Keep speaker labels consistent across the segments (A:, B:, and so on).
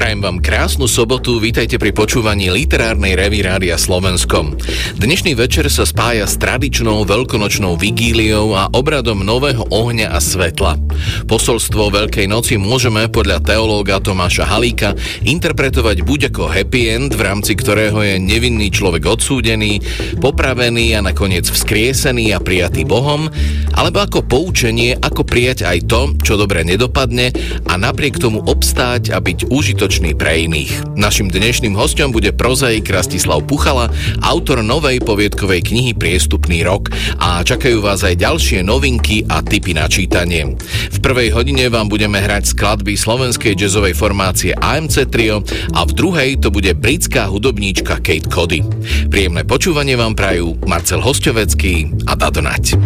A: Prajem vám krásnu sobotu, vítajte pri počúvaní literárnej revy Rádia Slovenskom. Dnešný večer sa spája s tradičnou veľkonočnou vigíliou a obradom nového ohňa a svetla. Posolstvo Veľkej noci môžeme podľa teológa Tomáša Halíka interpretovať buď ako happy end, v rámci ktorého je nevinný človek odsúdený, popravený a nakoniec vzkriesený a prijatý Bohom, alebo ako poučenie, ako prijať aj to, čo dobre nedopadne a napriek tomu obstáť a byť užitočný užitočný pre iných. Našim dnešným hostom bude prozaik Rastislav Puchala, autor novej poviedkovej knihy Priestupný rok a čakajú vás aj ďalšie novinky a tipy na čítanie. V prvej hodine vám budeme hrať skladby slovenskej jazzovej formácie AMC Trio a v druhej to bude britská hudobníčka Kate Cody. Príjemné počúvanie vám prajú Marcel Hostovecký a Dadonať.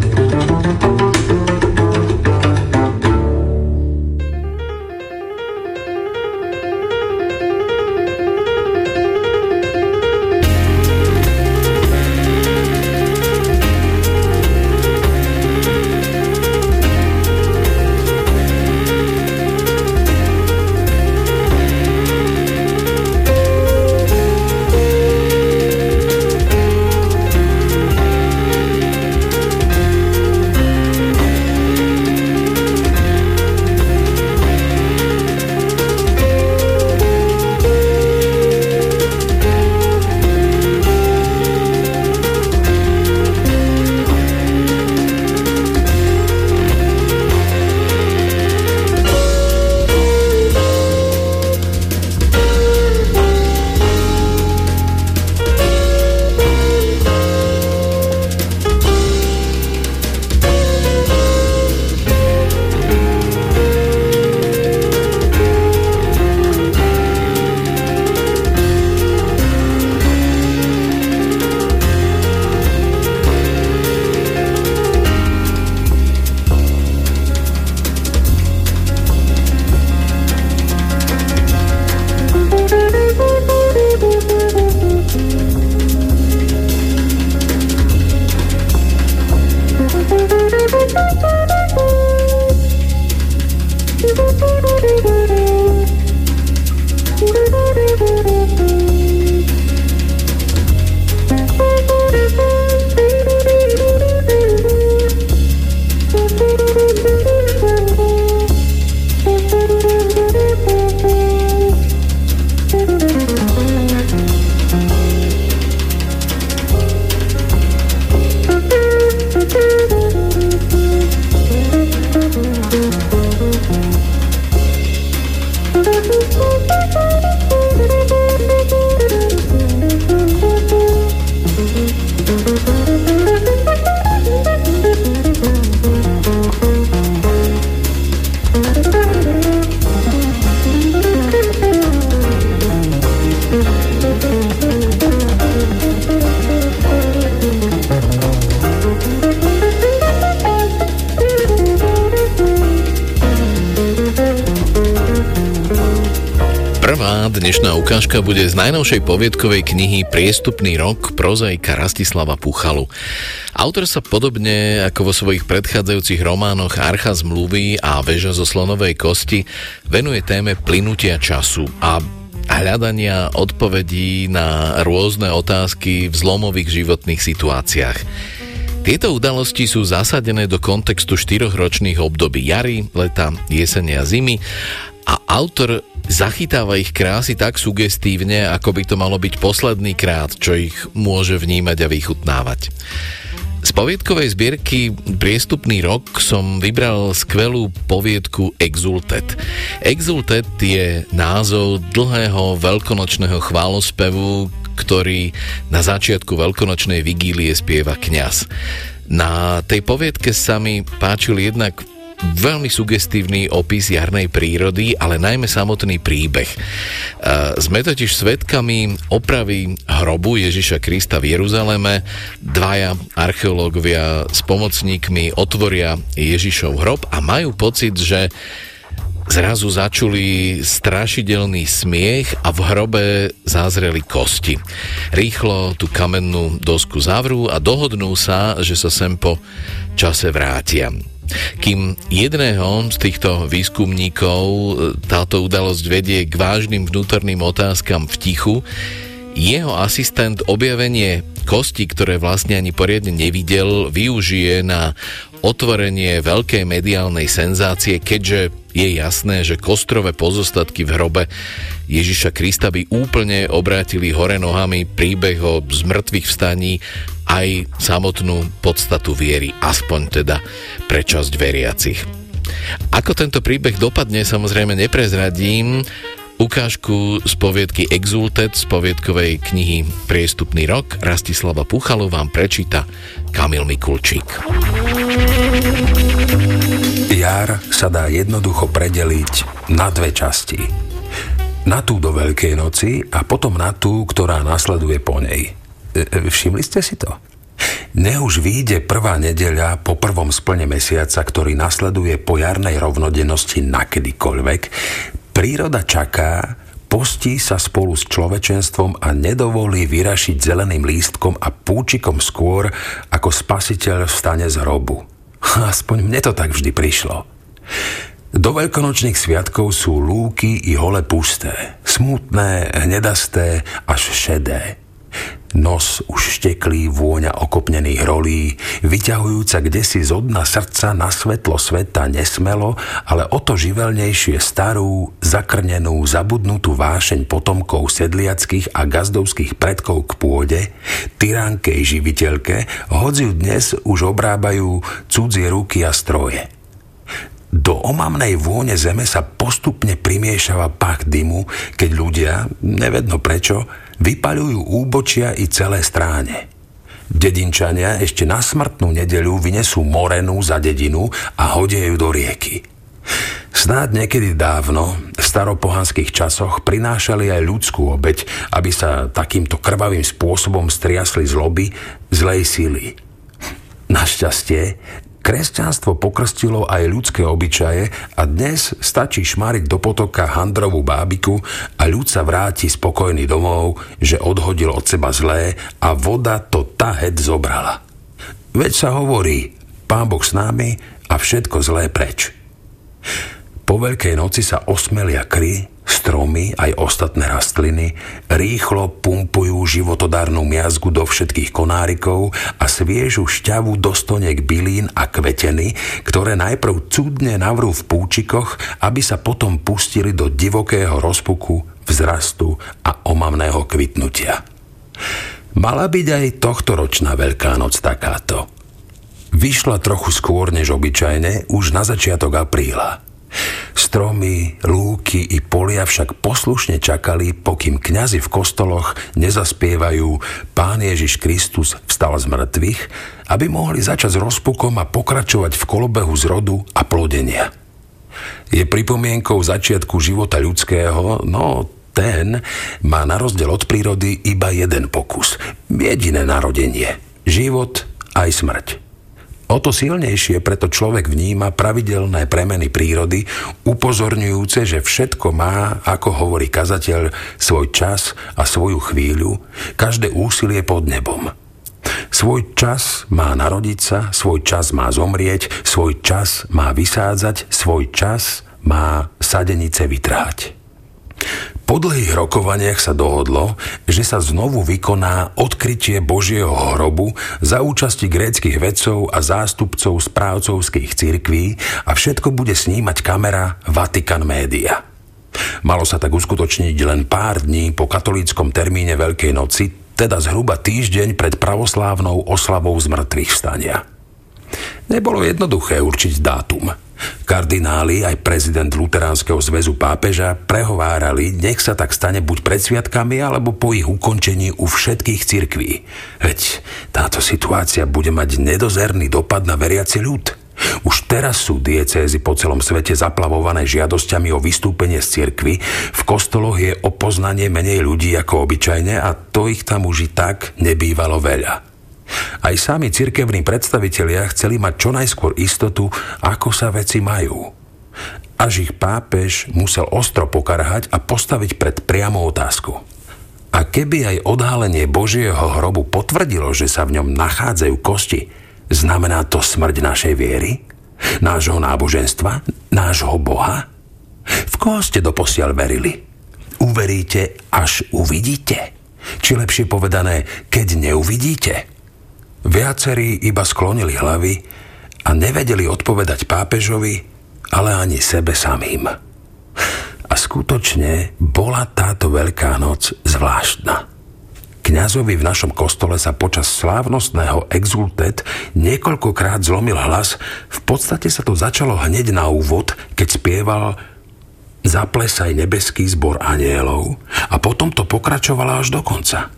A: Ukážka bude z najnovšej poviedkovej knihy Priestupný rok prozaika Rastislava Puchalu. Autor sa podobne ako vo svojich predchádzajúcich románoch Archa zmluvy a Veža zo slonovej kosti venuje téme plynutia času a hľadania odpovedí na rôzne otázky v zlomových životných situáciách. Tieto udalosti sú zasadené do kontextu štyroch období jary, leta, jesenia a zimy a autor zachytáva ich krásy tak sugestívne, ako by to malo byť posledný krát, čo ich môže vnímať a vychutnávať. Z poviedkovej zbierky Priestupný rok som vybral skvelú poviedku Exultet. Exultet je názov dlhého veľkonočného chválospevu, ktorý na začiatku veľkonočnej vigílie spieva kňaz. Na tej poviedke sa mi páčil jednak veľmi sugestívny opis jarnej prírody, ale najmä samotný príbeh. E, sme totiž svetkami opravy hrobu Ježiša Krista v Jeruzaleme. Dvaja archeológovia s pomocníkmi otvoria Ježišov hrob a majú pocit, že zrazu začuli strašidelný smiech a v hrobe zázreli kosti. Rýchlo tú kamennú dosku zavrú a dohodnú sa, že sa sem po čase vrátia. Kým jedného z týchto výskumníkov táto udalosť vedie k vážnym vnútorným otázkam v tichu, jeho asistent objavenie kosti, ktoré vlastne ani poriadne nevidel, využije na otvorenie veľkej mediálnej senzácie, keďže je jasné, že kostrové pozostatky v hrobe Ježiša Krista by úplne obrátili hore nohami príbeh o zmrtvých vstaní aj samotnú podstatu viery, aspoň teda pre časť veriacich. Ako tento príbeh dopadne, samozrejme neprezradím, Ukážku z poviedky Exultet z poviedkovej knihy Priestupný rok Rastislava Puchalu vám prečíta Kamil Mikulčík.
B: Jar sa dá jednoducho predeliť na dve časti. Na tú do Veľkej noci a potom na tú, ktorá nasleduje po nej. E, e, všimli ste si to? Ne už vyjde prvá nedeľa po prvom splne mesiaca, ktorý nasleduje po jarnej rovnodennosti na kedykoľvek, Príroda čaká, postí sa spolu s človečenstvom a nedovolí vyrašiť zeleným lístkom a púčikom skôr, ako spasiteľ vstane z hrobu. Aspoň mne to tak vždy prišlo. Do veľkonočných sviatkov sú lúky i hole pusté, smutné, hnedasté až šedé. Nos už šteklý vôňa okopnených rolí, vyťahujúca kde si zo dna srdca na svetlo sveta nesmelo, ale o to živelnejšie starú, zakrnenú, zabudnutú vášeň potomkov sedliackých a gazdovských predkov k pôde, tyránkej živiteľke, hoď dnes už obrábajú cudzie ruky a stroje. Do omamnej vône zeme sa postupne primiešava pach dymu, keď ľudia, nevedno prečo, vypaľujú úbočia i celé stráne. Dedinčania ešte na smrtnú nedeľu vynesú morenú za dedinu a hodia ju do rieky. Snáď niekedy dávno, v staropohanských časoch, prinášali aj ľudskú obeď, aby sa takýmto krvavým spôsobom striasli zloby zlej síly. Našťastie, Kresťanstvo pokrstilo aj ľudské obyčaje a dnes stačí šmáriť do potoka handrovú bábiku a ľud sa vráti spokojný domov, že odhodil od seba zlé a voda to tahet zobrala. Veď sa hovorí, pán Boh s námi a všetko zlé preč. Po Veľkej noci sa osmelia kry, stromy aj ostatné rastliny rýchlo pumpujú životodárnu miazgu do všetkých konárikov a sviežu šťavu do stoniek bylín a kveteny, ktoré najprv cudne navrú v púčikoch, aby sa potom pustili do divokého rozpuku, vzrastu a omamného kvitnutia. Mala byť aj tohtoročná Veľká noc takáto. Vyšla trochu skôr než obyčajne, už na začiatok apríla – Stromy, lúky i polia však poslušne čakali, pokým kňazi v kostoloch nezaspievajú Pán Ježiš Kristus vstal z mŕtvych, aby mohli začať s rozpukom a pokračovať v kolobehu zrodu a plodenia. Je pripomienkou začiatku života ľudského, no ten má na rozdiel od prírody iba jeden pokus. Jediné narodenie. Život aj smrť. O to silnejšie preto človek vníma pravidelné premeny prírody, upozorňujúce, že všetko má, ako hovorí kazateľ, svoj čas a svoju chvíľu, každé úsilie pod nebom. Svoj čas má narodiť sa, svoj čas má zomrieť, svoj čas má vysádzať, svoj čas má sadenice vytráť. Po dlhých rokovaniach sa dohodlo, že sa znovu vykoná odkrytie Božieho hrobu za účasti gréckých vedcov a zástupcov správcovských cirkví a všetko bude snímať kamera Vatikan Média. Malo sa tak uskutočniť len pár dní po katolíckom termíne Veľkej noci, teda zhruba týždeň pred pravoslávnou oslavou zmrtvých vstania. Nebolo jednoduché určiť dátum – Kardináli aj prezident Luteránskeho zväzu pápeža prehovárali, nech sa tak stane buď pred sviatkami, alebo po ich ukončení u všetkých cirkví. Veď táto situácia bude mať nedozerný dopad na veriaci ľud. Už teraz sú diecézy po celom svete zaplavované žiadosťami o vystúpenie z cirkvy, v kostoloch je o poznanie menej ľudí ako obyčajne a to ich tam už i tak nebývalo veľa. Aj sami cirkevní predstavitelia chceli mať čo najskôr istotu, ako sa veci majú. až ich pápež musel ostro pokarhať a postaviť pred priamu otázku. A keby aj odhalenie Božieho hrobu potvrdilo, že sa v ňom nachádzajú kosti, znamená to smrť našej viery? Nášho náboženstva? Nášho Boha? V koho ste doposiaľ verili? Uveríte, až uvidíte? Či lepšie povedané, keď neuvidíte? Viacerí iba sklonili hlavy a nevedeli odpovedať pápežovi, ale ani sebe samým. A skutočne bola táto Veľká noc zvláštna. Kňazovi v našom kostole sa počas slávnostného exultet niekoľkokrát zlomil hlas. V podstate sa to začalo hneď na úvod, keď spieval Zaplesaj nebeský zbor anielov a potom to pokračovalo až do konca.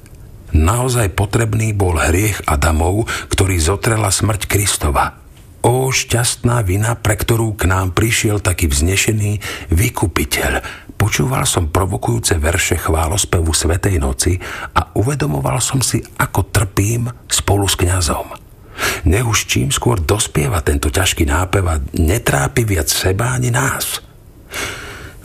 B: Naozaj potrebný bol hriech Adamov, ktorý zotrela smrť Kristova. O šťastná vina, pre ktorú k nám prišiel taký vznešený vykupiteľ. Počúval som provokujúce verše chválospevu Svetej noci a uvedomoval som si, ako trpím spolu s kňazom. Nech už čím skôr dospieva tento ťažký nápev a netrápi viac seba ani nás.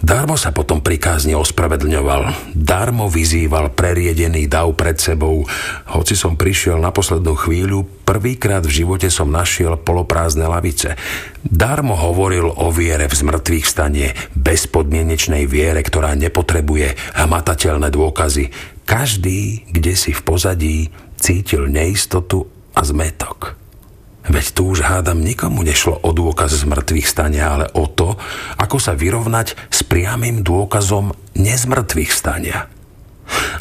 B: Darmo sa potom prikázni ospravedlňoval, darmo vyzýval preriedený dav pred sebou. Hoci som prišiel na poslednú chvíľu, prvýkrát v živote som našiel poloprázdne lavice. Darmo hovoril o viere v zmrtvých stanie, bezpodmienečnej viere, ktorá nepotrebuje hmatateľné dôkazy. Každý, kde si v pozadí, cítil neistotu a zmetok. Veď tu už hádam nikomu nešlo o dôkaz z mŕtvych stania, ale o to, ako sa vyrovnať s priamým dôkazom nezmrtvých stania.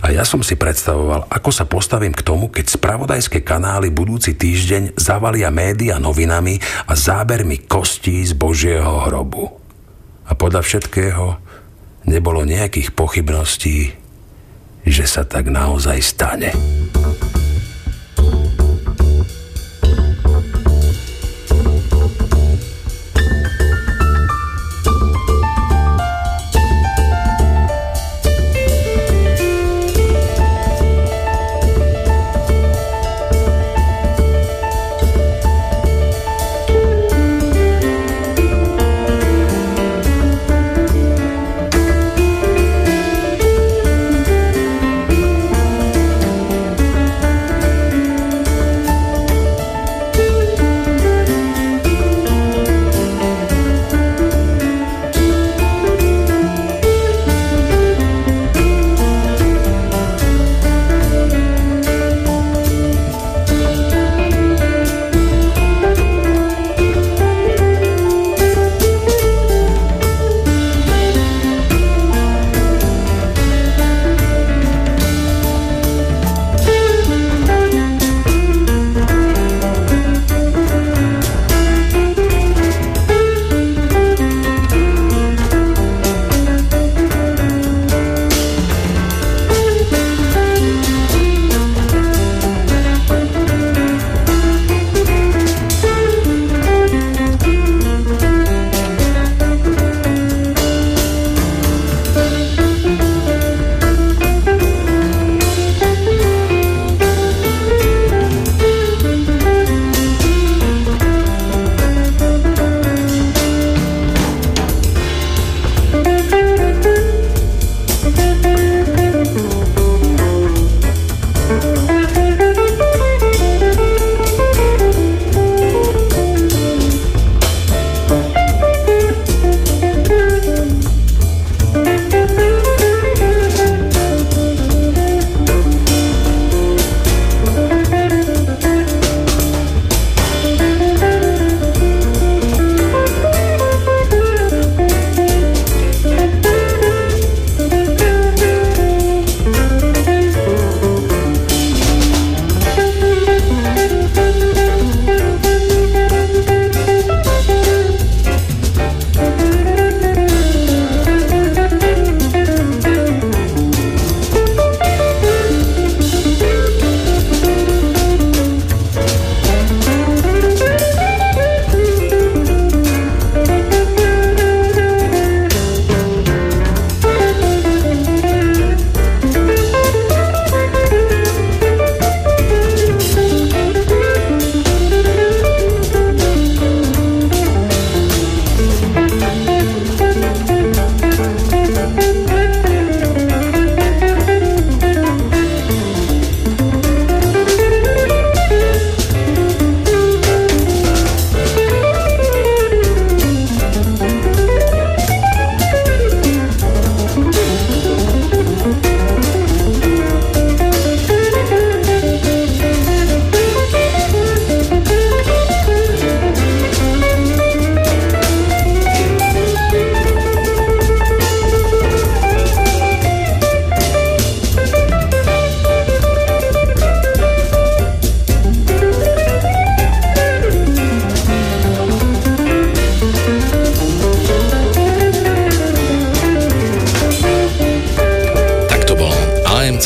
B: A ja som si predstavoval, ako sa postavím k tomu, keď spravodajské kanály budúci týždeň zavalia média novinami a zábermi kostí z Božieho hrobu. A podľa všetkého nebolo nejakých pochybností, že sa tak naozaj stane.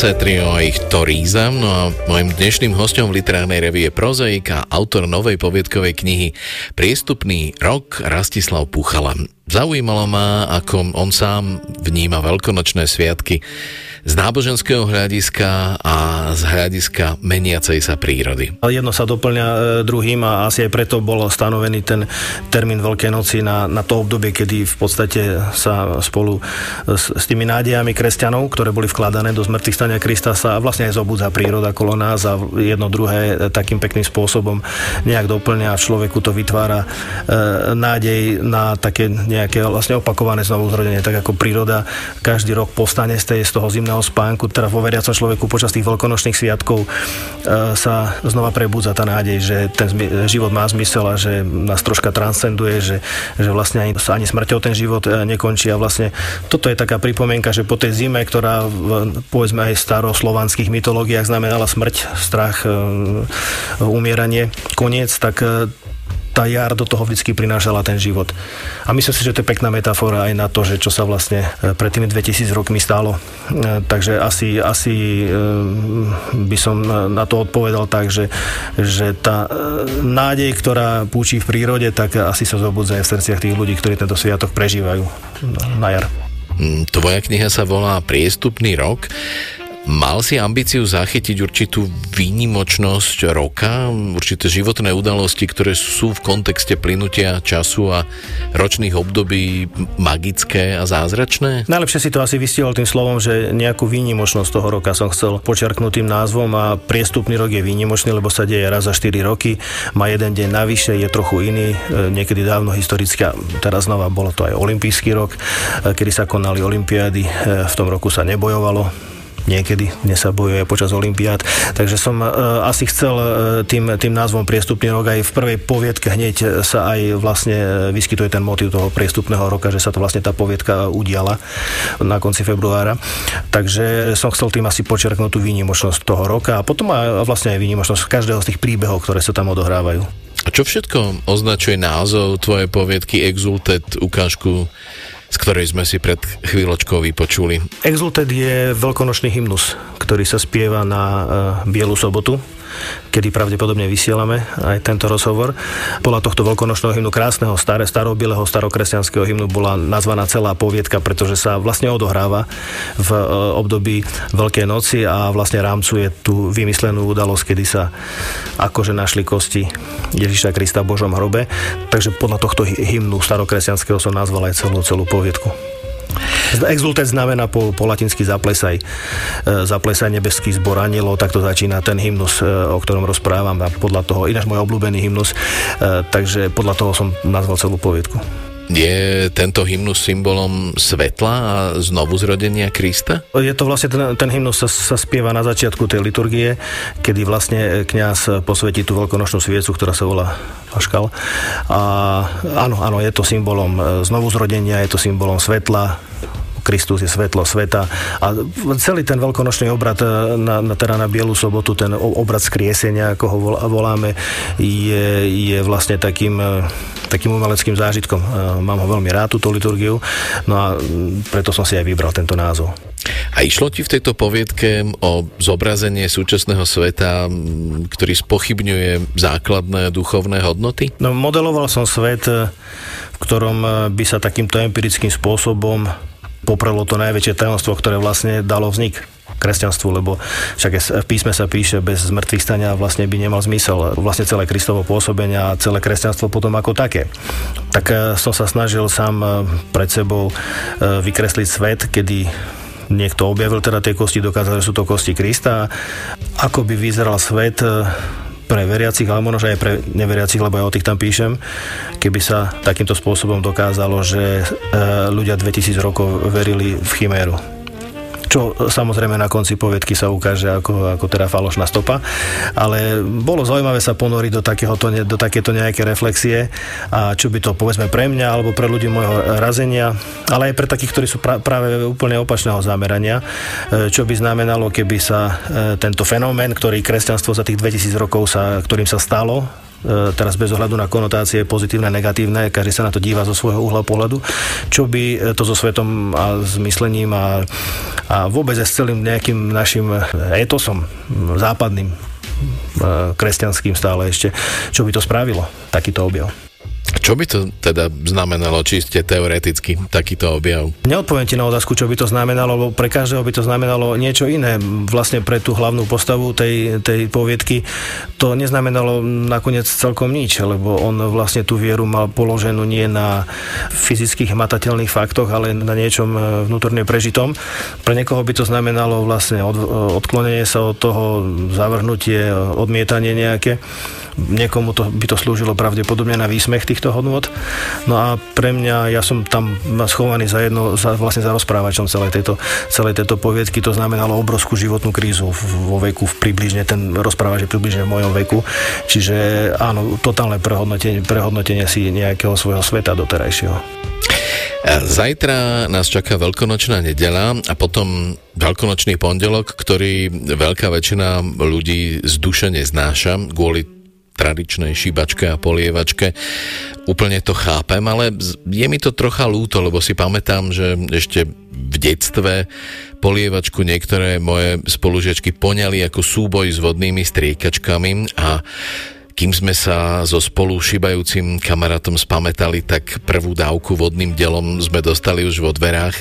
A: Francé trio ich Toríza. No a mojim dnešným hostom v literárnej revie prozaik a autor novej poviedkovej knihy Priestupný rok Rastislav Puchala. Zaujímalo ma, ako on sám vníma veľkonočné sviatky z náboženského hľadiska a z hľadiska meniacej sa prírody.
C: Jedno sa doplňa e, druhým a asi aj preto bol stanovený ten termín Veľkej noci na, na to obdobie, kedy v podstate sa spolu s, s tými nádejami kresťanov, ktoré boli vkladané do zmrtvých stania Krista, sa vlastne aj zobudza príroda kolo nás a jedno druhé takým pekným spôsobom nejak doplňa a človeku to vytvára e, nádej na také nejaké vlastne opakované znovu zrodenie, tak ako príroda každý rok povstane z, tej, z toho zimného nočného spánku, teda vo veriacom človeku počas tých veľkonočných sviatkov e, sa znova prebudza tá nádej, že ten život má zmysel a že nás troška transcenduje, že, že vlastne ani, ani smrťou ten život e, nekončí. A vlastne toto je taká pripomienka, že po tej zime, ktorá v, povedzme aj staroslovanských mytológiách znamenala smrť, strach, e, umieranie, koniec, tak tá jar do toho vždy prinášala ten život. A myslím si, že to je pekná metafora aj na to, že čo sa vlastne e, pred tými 2000 rokmi stalo. E, takže asi, asi e, by som na to odpovedal tak, že, že tá nádej, ktorá púči v prírode, tak asi sa zobudza aj v srdciach tých ľudí, ktorí tento sviatok prežívajú na jar.
A: Mm, tvoja kniha sa volá Priestupný rok. Mal si ambíciu zachytiť určitú výnimočnosť roka, určité životné udalosti, ktoré sú v kontexte plynutia času a ročných období magické a zázračné?
C: Najlepšie si to asi vystihol tým slovom, že nejakú výnimočnosť toho roka som chcel počerknúť tým názvom a priestupný rok je výnimočný, lebo sa deje raz za 4 roky, má jeden deň navyše, je trochu iný, e, niekedy dávno historicky, teraz znova bolo to aj olimpijský rok, e, kedy sa konali olimpiády, e, v tom roku sa nebojovalo, niekedy, dnes sa bojuje počas Olympiád. Takže som uh, asi chcel uh, tým, tým názvom Priestupný rok aj v prvej poviedke hneď sa aj vlastne vyskytuje ten motiv toho priestupného roka, že sa to vlastne tá poviedka udiala na konci februára. Takže som chcel tým asi počerknúť tú výnimočnosť toho roka a potom aj vlastne aj výnimočnosť každého z tých príbehov, ktoré sa tam odohrávajú.
A: A čo všetko označuje názov tvojej poviedky Exulted, ukážku z ktorej sme si pred chvíľočkou vypočuli.
C: Exulted je veľkonočný hymnus, ktorý sa spieva na uh, Bielu sobotu kedy pravdepodobne vysielame aj tento rozhovor. Podľa tohto veľkonočného hymnu krásneho, staré, starobileho, starokresťanského hymnu bola nazvaná celá poviedka, pretože sa vlastne odohráva v e, období Veľkej noci a vlastne rámcuje tú vymyslenú udalosť, kedy sa akože našli kosti Ježiša Krista v Božom hrobe. Takže podľa tohto hymnu starokresťanského som nazval aj celú, celú poviedku. Exultet znamená po, po latinsky zaplesaj. E, zaplesaj nebeský zbor anielov, takto začína ten hymnus, e, o ktorom rozprávam a podľa toho, ináč môj obľúbený hymnus, e, takže podľa toho som nazval celú poviedku.
A: Je tento hymnus symbolom svetla a znovu zrodenia Krista?
C: Je to vlastne, ten, ten hymnus sa, sa spieva na začiatku tej liturgie, kedy vlastne kňaz posvetí tú veľkonočnú sviecu, ktorá sa volá Paškal. A áno, áno, je to symbolom znovu zrodenia, je to symbolom svetla, Kristus je svetlo sveta a celý ten veľkonočný obrad e, na, na, teda na Bielu sobotu, ten obrad skriesenia, ako ho voláme, je, je vlastne takým e, takým umeleckým zážitkom. E, mám ho veľmi rád, túto liturgiu, no a preto som si aj vybral tento názov.
A: A išlo ti v tejto poviedke o zobrazenie súčasného sveta, ktorý spochybňuje základné duchovné hodnoty?
C: No, modeloval som svet, v ktorom by sa takýmto empirickým spôsobom poprelo to najväčšie tajomstvo, ktoré vlastne dalo vznik kresťanstvu, lebo však v písme sa píše, bez zmrtvých stania vlastne by nemal zmysel vlastne celé Kristovo pôsobenie a celé kresťanstvo potom ako také. Tak eh, som sa snažil sám eh, pred sebou eh, vykresliť svet, kedy niekto objavil teda tie kosti, dokázal, že sú to kosti Krista. Ako by vyzeral svet pre veriacich, ale možno aj pre neveriacich, lebo ja o tých tam píšem, keby sa takýmto spôsobom dokázalo, že e, ľudia 2000 rokov verili v chiméru čo samozrejme na konci poviedky sa ukáže ako, ako teda falošná stopa, ale bolo zaujímavé sa ponoriť do, takéhoto, do takéto nejaké reflexie. A čo by to povedzme pre mňa alebo pre ľudí môjho razenia, ale aj pre takých, ktorí sú pra, práve úplne opačného zamerania, e, čo by znamenalo, keby sa e, tento fenomén, ktorý kresťanstvo za tých 2000 rokov sa, ktorým sa stalo, teraz bez ohľadu na konotácie pozitívne, negatívne, každý sa na to díva zo svojho uhla pohľadu, čo by to so svetom a s myslením a, a vôbec s celým nejakým našim etosom západným kresťanským stále ešte, čo by to spravilo, takýto objav.
A: Čo by to teda znamenalo, čiste teoreticky, takýto objav?
C: Neodpoviem ti na otázku, čo by to znamenalo, lebo pre každého by to znamenalo niečo iné. Vlastne pre tú hlavnú postavu tej, tej poviedky to neznamenalo nakoniec celkom nič, lebo on vlastne tú vieru mal položenú nie na fyzických matateľných faktoch, ale na niečom e, vnútorne prežitom. Pre niekoho by to znamenalo vlastne od, odklonenie sa od toho, zavrhnutie, odmietanie nejaké. Niekomu to, by to slúžilo pravdepodobne na výsmech týchto hodnot. No a pre mňa, ja som tam schovaný za jedno, za, vlastne za rozprávačom celej tejto, celej tejto poviedky, to znamenalo obrovskú životnú krízu vo veku, v približne, ten rozprávač je približne v mojom veku. Čiže áno, totálne prehodnotenie, prehodnotenie si nejakého svojho sveta doterajšieho.
A: Zajtra nás čaká veľkonočná nedela a potom veľkonočný pondelok, ktorý veľká väčšina ľudí z duše neznáša kvôli tradičnej šibačke a polievačke. Úplne to chápem, ale je mi to trocha lúto, lebo si pamätám, že ešte v detstve polievačku niektoré moje spolužiačky poňali ako súboj s vodnými striekačkami a kým sme sa so spolu šibajúcim kamarátom spametali, tak prvú dávku vodným delom sme dostali už vo dverách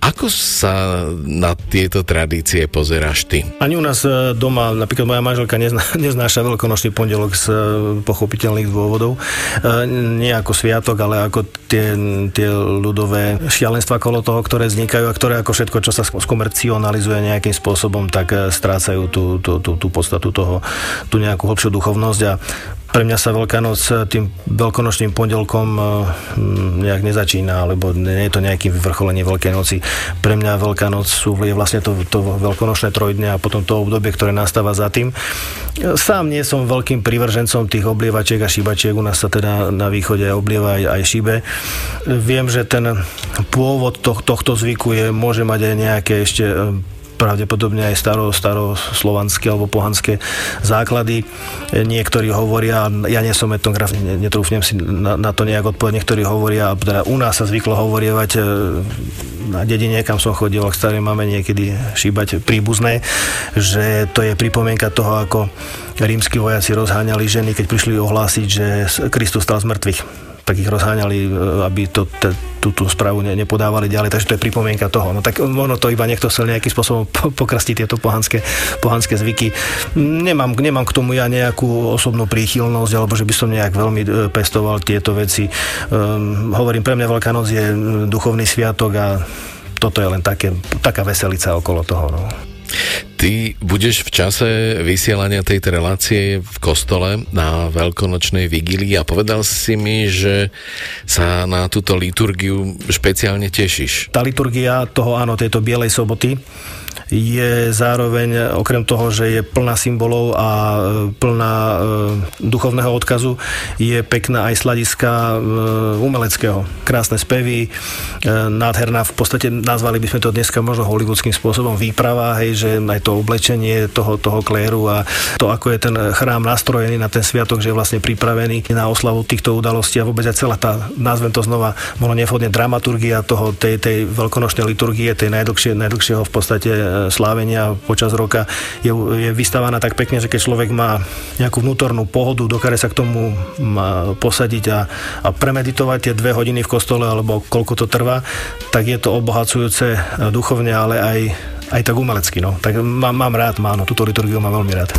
A: ako sa na tieto tradície pozeráš ty?
C: Ani u nás e, doma, napríklad moja manželka nezná, neznáša veľkonočný pondelok z e, pochopiteľných dôvodov. E, nie ako sviatok, ale ako tie, tie ľudové šialenstva kolo toho, ktoré vznikajú a ktoré ako všetko, čo sa skomercionalizuje nejakým spôsobom, tak strácajú tú, tú, tú, tú podstatu toho, tú nejakú hlbšiu duchovnosť a pre mňa sa Veľká noc eh, tým veľkonočným pondelkom eh, nejak nezačína, alebo nie je to nejaký vyvrcholenie Veľkej noci. Pre mňa Veľká noc sú, je vlastne to, to veľkonočné trojdne a potom to obdobie, ktoré nastáva za tým. Sám nie som veľkým privržencom tých oblievačiek a šíbačiek, u nás sa teda na východe oblieva aj, aj šibe. Viem, že ten pôvod tohto zvyku je, môže mať aj nejaké ešte eh, pravdepodobne aj staro, staro slovanské alebo pohanské základy. Niektorí hovoria, ja nie som etnograf, netrúfnem si na, na to nejak odpovedať, niektorí hovoria, teda u nás sa zvyklo hovorievať e, na dedine, kam som chodil, k starej máme niekedy šíbať príbuzné, že to je pripomienka toho, ako rímsky vojaci rozháňali ženy, keď prišli ohlásiť, že Kristus stal z mŕtvych tak ich rozháňali, e, aby to, te, tú, tú správu ne, nepodávali ďalej, takže to je pripomienka toho. No tak možno to iba niekto chcel nejakým spôsobom pokrastiť tieto pohanské, pohanské zvyky. Nemám, nemám k tomu ja nejakú osobnú príchylnosť, alebo že by som nejak veľmi e, pestoval tieto veci. Um, hovorím, pre mňa Veľká noc je duchovný sviatok a toto je len také, taká veselica okolo toho. No.
A: Ty budeš v čase vysielania tejto relácie v kostole na veľkonočnej vigílii a povedal si mi, že sa na túto liturgiu špeciálne tešíš.
C: Tá liturgia toho, áno, tejto Bielej soboty, je zároveň, okrem toho, že je plná symbolov a e, plná e, duchovného odkazu, je pekná aj sladiska e, umeleckého. Krásne spevy, nádherná, v podstate nazvali by sme to dneska možno hollywoodským spôsobom výprava, hej, že aj to oblečenie toho, toho kléru a to, ako je ten chrám nastrojený na ten sviatok, že je vlastne pripravený na oslavu týchto udalostí a vôbec aj celá tá, nazvem to znova, možno nevhodne dramaturgia toho, tej, tej veľkonočnej liturgie, tej najdlhšie, najdlhšieho v podstate slávenia počas roka je, je vystávaná tak pekne, že keď človek má nejakú vnútornú pohodu, dokáže sa k tomu posadiť a, a premeditovať tie dve hodiny v kostole alebo koľko to trvá, tak je to obohacujúce duchovne, ale aj, aj tak umelecky. No. Tak mám, mám rád, máno, túto liturgiu mám veľmi rád.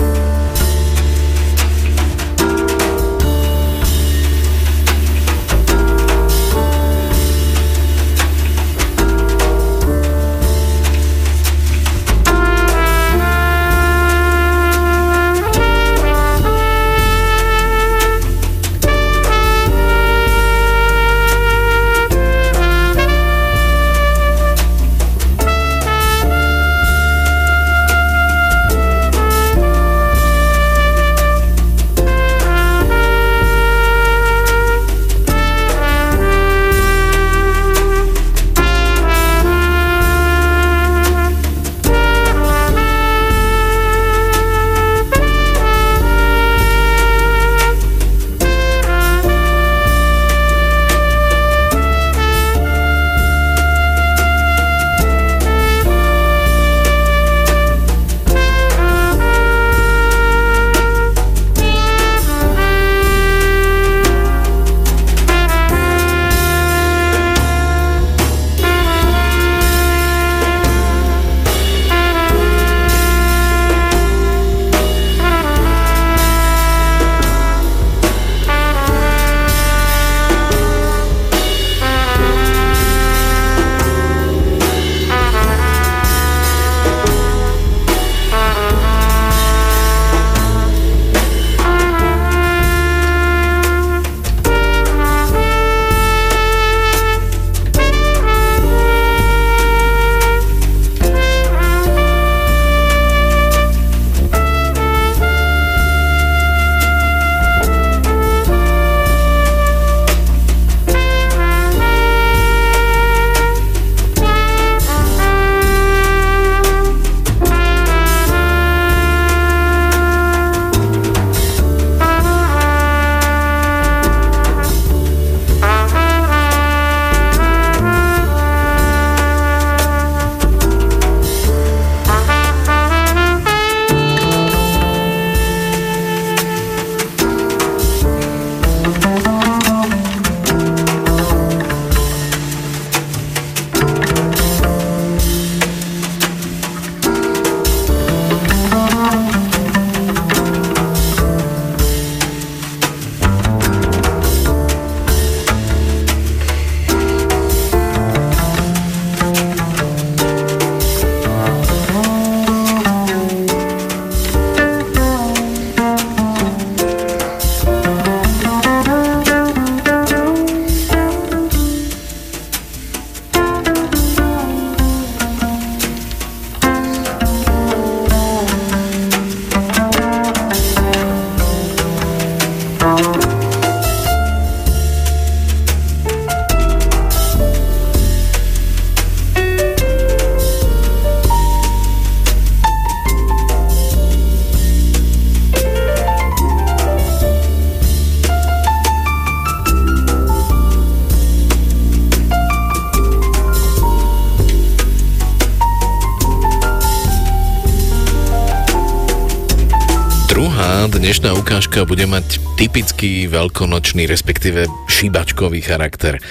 A: Dnešná ukážka bude mať typický veľkonočný, respektíve šibačkový charakter.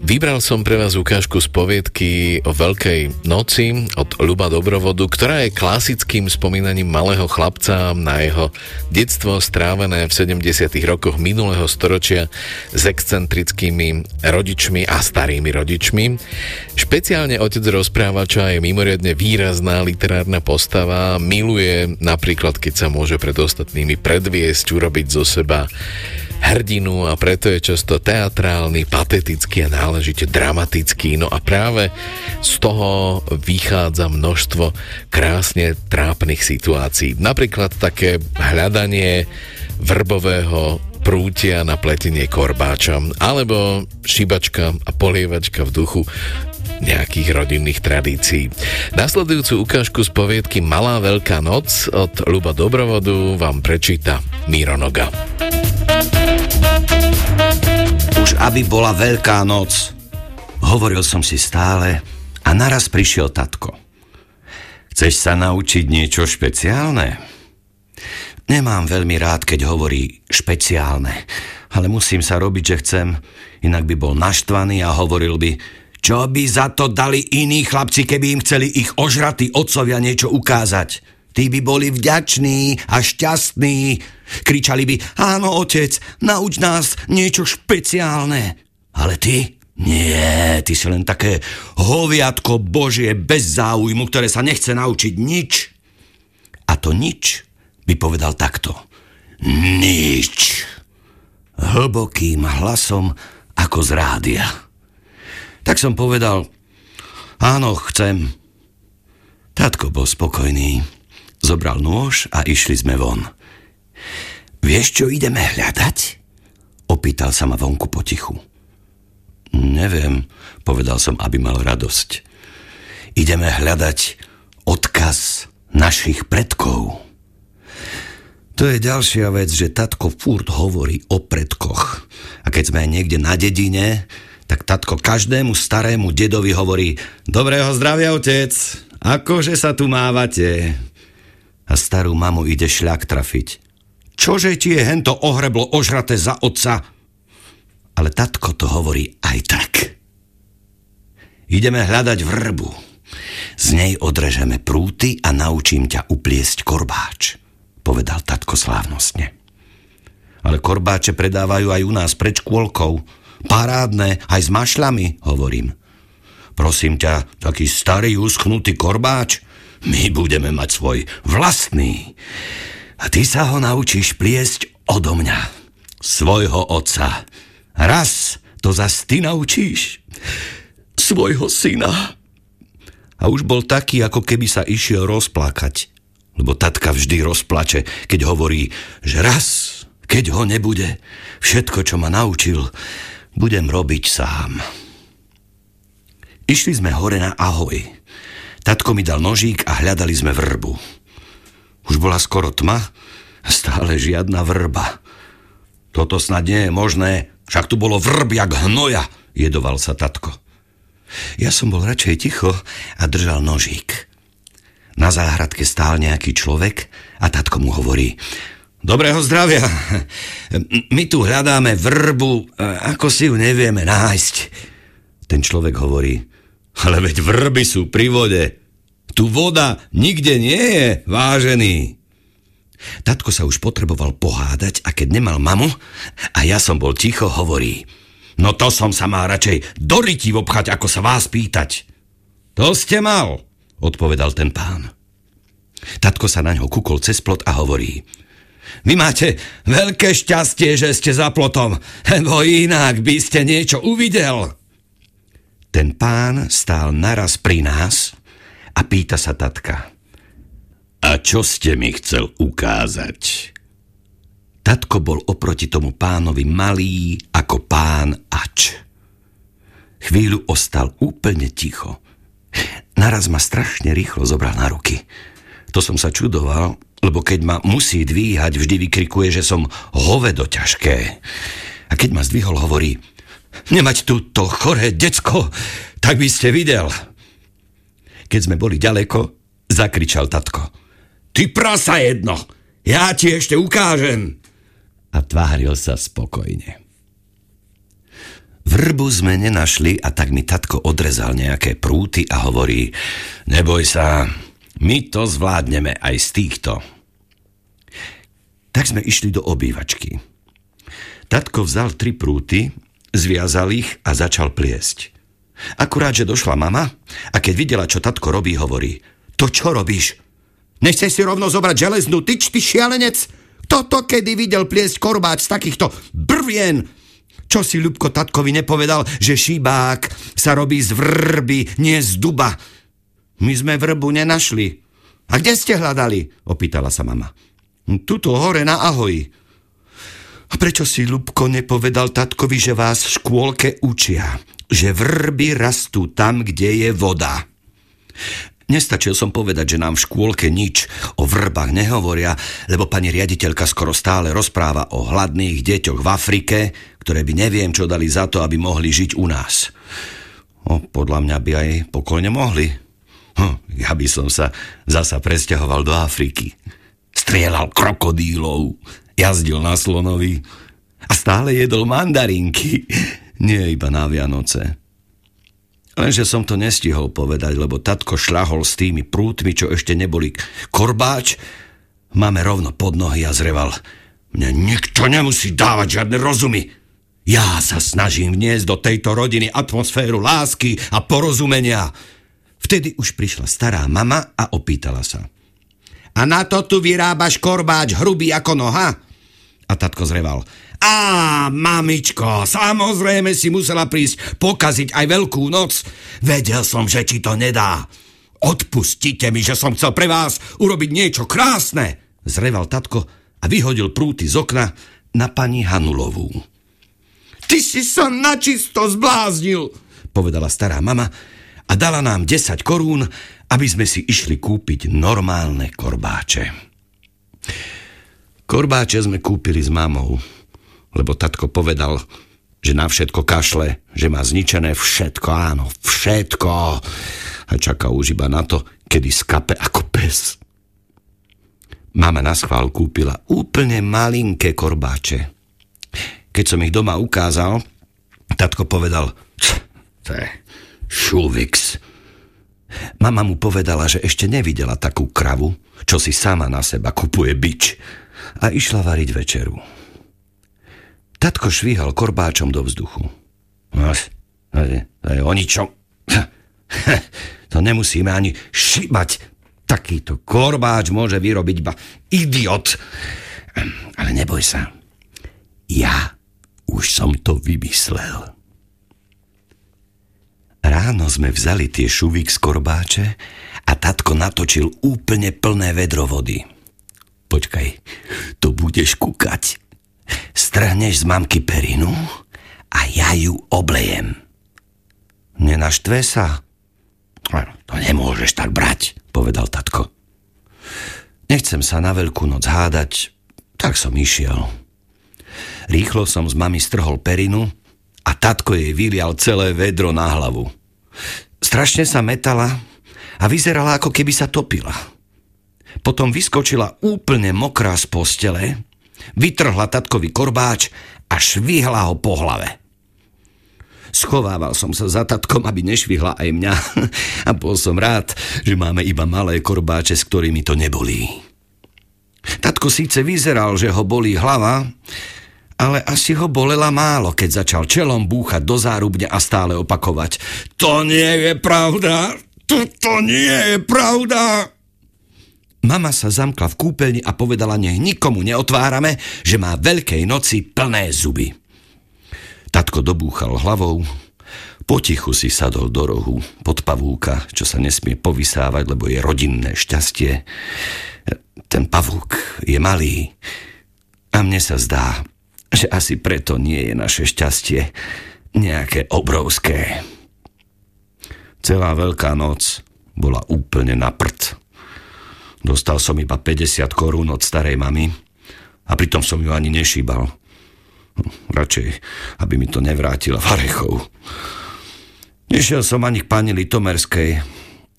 A: Vybral som pre vás ukážku z poviedky o Veľkej noci od Luba Dobrovodu, ktorá je klasickým spomínaním malého chlapca na jeho detstvo strávené v 70. rokoch minulého storočia s excentrickými rodičmi a starými rodičmi. Špeciálne otec rozprávača je mimoriadne výrazná literárna postava, miluje napríklad, keď sa môže pred ostatnými predviesť, urobiť zo seba hrdinu a preto je často teatrálny, patetický a náležite dramatický. No a práve z toho vychádza množstvo krásne trápnych situácií. Napríklad také hľadanie vrbového prútia na pletenie korbáča, alebo šibačka a polievačka v duchu nejakých rodinných tradícií. Nasledujúcu ukážku z poviedky Malá veľká noc od Luba Dobrovodu vám prečíta Miro Noga.
D: Už aby bola veľká noc, hovoril som si stále a naraz prišiel tatko. Chceš sa naučiť niečo špeciálne? Nemám veľmi rád, keď hovorí špeciálne, ale musím sa robiť, že chcem, inak by bol naštvaný a hovoril by, čo by za to dali iní chlapci, keby im chceli ich ožratí otcovia niečo ukázať. Tí by boli vďační a šťastní. Kričali by, áno, otec, nauč nás niečo špeciálne. Ale ty? Nie, ty si len také hoviatko Božie bez záujmu, ktoré sa nechce naučiť nič. A to nič by povedal takto. Nič. Hlbokým hlasom ako z rádia. Tak som povedal, áno, chcem. Tatko bol spokojný Zobral nôž a išli sme von. Vieš, čo ideme hľadať? Opýtal sa ma vonku potichu. Neviem, povedal som, aby mal radosť. Ideme hľadať odkaz našich predkov. To je ďalšia vec, že tatko furt hovorí o predkoch. A keď sme niekde na dedine, tak tatko každému starému dedovi hovorí Dobrého zdravia, otec, akože sa tu mávate? A starú mamu ide šľak trafiť. Čože ti je hento ohreblo ožraté za otca? Ale tatko to hovorí aj tak. Ideme hľadať vrbu. Z nej odrežeme prúty a naučím ťa upliesť korbáč, povedal tatko slávnostne. Ale korbáče predávajú aj u nás pred škôlkou. Parádne, aj s mašľami, hovorím. Prosím ťa, taký starý uschnutý korbáč – my budeme mať svoj vlastný. A ty sa ho naučíš pliesť odo mňa, svojho otca. Raz to zas ty naučíš svojho syna. A už bol taký, ako keby sa išiel rozplakať. Lebo tatka vždy rozplače, keď hovorí, že raz, keď ho nebude, všetko, čo ma naučil, budem robiť sám. Išli sme hore na ahoj. Tatko mi dal nožík a hľadali sme vrbu. Už bola skoro tma stále žiadna vrba. Toto snad nie je možné, však tu bolo vrb jak hnoja, jedoval sa tatko. Ja som bol radšej ticho a držal nožík. Na záhradke stál nejaký človek a tatko mu hovorí Dobrého zdravia. My tu hľadáme vrbu, ako si ju nevieme nájsť. Ten človek hovorí ale veď vrby sú pri vode. Tu voda nikde nie je, vážený. Tatko sa už potreboval pohádať a keď nemal mamu a ja som bol ticho, hovorí No to som sa mal radšej do ryti obchať, ako sa vás pýtať. To ste mal, odpovedal ten pán. Tatko sa na ňo kukol cez plot a hovorí Vy máte veľké šťastie, že ste za plotom, lebo inak by ste niečo uvidel. Ten pán stál naraz pri nás a pýta sa tatka. A čo ste mi chcel ukázať? Tatko bol oproti tomu pánovi malý ako pán Ač. Chvíľu ostal úplne ticho. Naraz ma strašne rýchlo zobral na ruky. To som sa čudoval, lebo keď ma musí dvíhať, vždy vykrikuje, že som hovedo ťažké. A keď ma zdvihol, hovorí, Nemať tu to choré decko, tak by ste videl. Keď sme boli ďaleko, zakričal tatko. Ty prasa jedno, Ja ti ešte ukážem. A tváril sa spokojne. Vrbu sme nenašli a tak mi tatko odrezal nejaké prúty a hovorí, neboj sa, my to zvládneme aj z týchto. Tak sme išli do obývačky. Tatko vzal tri prúty, zviazal ich a začal pliesť. Akurát, že došla mama a keď videla, čo tatko robí, hovorí, to čo robíš? Nechceš si rovno zobrať železnú tyč, ty šialenec? Toto kedy videl pliesť korbáč z takýchto brvien? Čo si Ľubko tatkovi nepovedal, že šíbák sa robí z vrby, nie z duba? My sme vrbu nenašli. A kde ste hľadali? Opýtala sa mama. Tuto hore na ahoji. A prečo si Ľubko nepovedal tatkovi, že vás v škôlke učia? Že vrby rastú tam, kde je voda. Nestačil som povedať, že nám v škôlke nič o vrbách nehovoria, lebo pani riaditeľka skoro stále rozpráva o hladných deťoch v Afrike, ktoré by neviem čo dali za to, aby mohli žiť u nás. O, podľa mňa by aj pokojne mohli. Hm, ja by som sa zasa presťahoval do Afriky. Strieľal krokodílov, jazdil na slonovi a stále jedol mandarinky. Nie iba na Vianoce. Lenže som to nestihol povedať, lebo tatko šľahol s tými prútmi, čo ešte neboli korbáč. Máme rovno pod nohy a zreval. Mne nikto nemusí dávať žiadne rozumy. Ja sa snažím vniesť do tejto rodiny atmosféru lásky a porozumenia. Vtedy už prišla stará mama a opýtala sa. A na to tu vyrábaš korbáč hrubý ako noha? A tatko zreval. Á, mamičko, samozrejme si musela prísť pokaziť aj veľkú noc. Vedel som, že ti to nedá. Odpustite mi, že som chcel pre vás urobiť niečo krásne. Zreval tatko a vyhodil prúty z okna na pani Hanulovú. Ty si sa načisto zbláznil, povedala stará mama a dala nám 10 korún, aby sme si išli kúpiť normálne korbáče. Korbáče sme kúpili s mamou lebo tatko povedal, že na všetko kašle, že má zničené všetko, áno, všetko. A čaká už iba na to, kedy skape ako pes. Mama na schvál kúpila úplne malinké korbáče. Keď som ich doma ukázal, tatko povedal, to je šulvix. Mama mu povedala, že ešte nevidela takú kravu, čo si sama na seba kupuje bič a išla variť večeru. Tatko švíhal korbáčom do vzduchu. No, o ničom. To nemusíme ani šibať. Takýto korbáč môže vyrobiť iba idiot. Ale neboj sa. Ja už som to vymyslel. Ráno sme vzali tie šuvík z korbáče a tatko natočil úplne plné vedro vody. Počkaj, to budeš kúkať strhneš z mamky perinu a ja ju oblejem. Nenaštve sa? To nemôžeš tak brať, povedal tatko. Nechcem sa na veľkú noc hádať, tak som išiel. Rýchlo som z mami strhol perinu a tatko jej vylial celé vedro na hlavu. Strašne sa metala a vyzerala, ako keby sa topila. Potom vyskočila úplne mokrá z postele Vytrhla tatkovi korbáč a švihla ho po hlave. Schovával som sa za tatkom, aby nešvihla aj mňa a bol som rád, že máme iba malé korbáče, s ktorými to nebolí. Tatko síce vyzeral, že ho bolí hlava, ale asi ho bolela málo, keď začal čelom búchať do zárubne a stále opakovať. To nie je pravda, to, to nie je pravda. Mama sa zamkla v kúpeľni a povedala, nech nikomu neotvárame, že má veľkej noci plné zuby. Tatko dobúchal hlavou, potichu si sadol do rohu pod pavúka, čo sa nesmie povysávať, lebo je rodinné šťastie. Ten pavúk je malý a mne sa zdá, že asi preto nie je naše šťastie nejaké obrovské. Celá veľká noc bola úplne na prd. Dostal som iba 50 korún od starej mamy a pritom som ju ani nešíbal. Radšej, aby mi to nevrátila Varechov. Nešiel som ani k pani Litomerskej,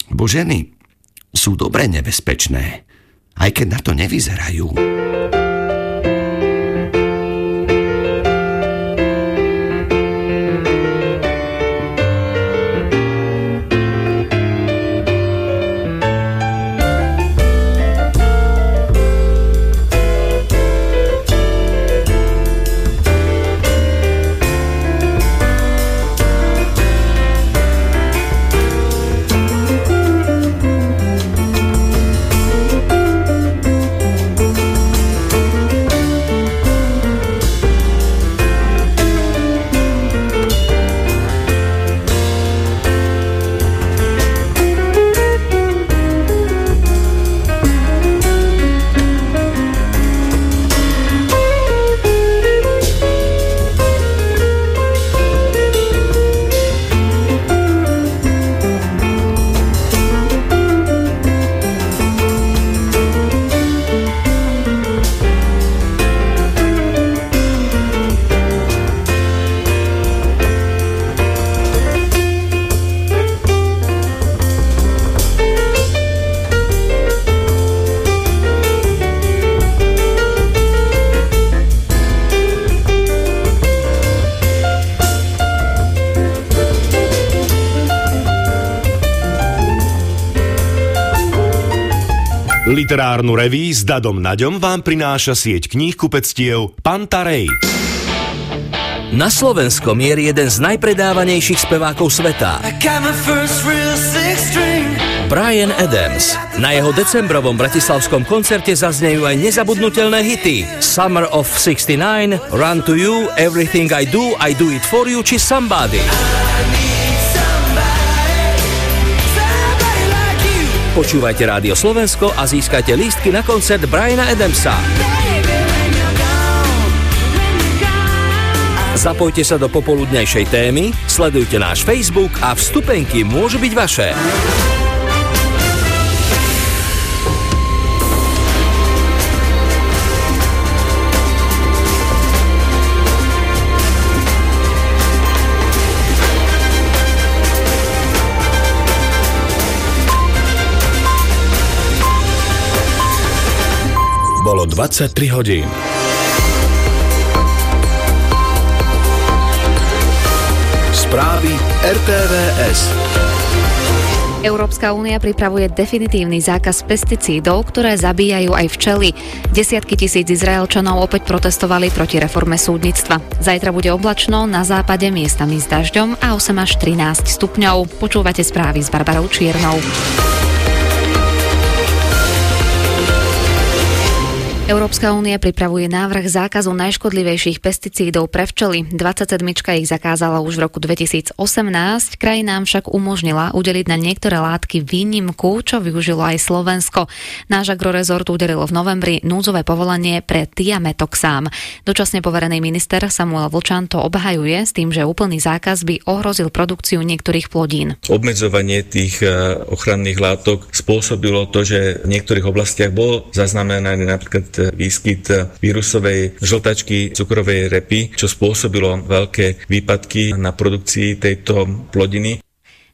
D: bo ženy sú dobre nebezpečné. aj keď na to nevyzerajú.
E: Literárnu reví s Dadom Naďom vám prináša sieť kníh kupectiev Pantarej.
F: Na Slovenskom je jeden z najpredávanejších spevákov sveta. Brian Adams. Na jeho decembrovom bratislavskom koncerte zaznejú aj nezabudnutelné hity Summer of 69, Run to You, Everything I Do, I Do It For You či Somebody. Počúvajte Rádio Slovensko a získajte lístky na koncert Briana Adamsa. Zapojte sa do popoludnejšej témy, sledujte náš Facebook a vstupenky môžu byť vaše.
E: 23 hodín. Správy RTVS.
G: Európska únia pripravuje definitívny zákaz pesticídov, ktoré zabíjajú aj včely. Desiatky tisíc Izraelčanov opäť protestovali proti reforme súdnictva. Zajtra bude oblačno, na západe miestami s dažďom a 8 až 13 stupňov. Počúvate správy s Barbarou Čiernou. Európska únia pripravuje návrh zákazu najškodlivejších pesticídov pre včely. 27. ich zakázala už v roku 2018, krajinám však umožnila udeliť na niektoré látky výnimku, čo využilo aj Slovensko. Náš agrorezort udelilo v novembri núdzové povolanie pre tiametoxám. Dočasne poverený minister Samuel Vlčan to obhajuje s tým, že úplný zákaz by ohrozil produkciu niektorých plodín.
H: Obmedzovanie tých eh, ochranných látok spôsobilo to, že v niektorých oblastiach bol zaznamenaný napríklad výskyt vírusovej žltačky cukrovej repy, čo spôsobilo veľké výpadky na produkcii tejto plodiny.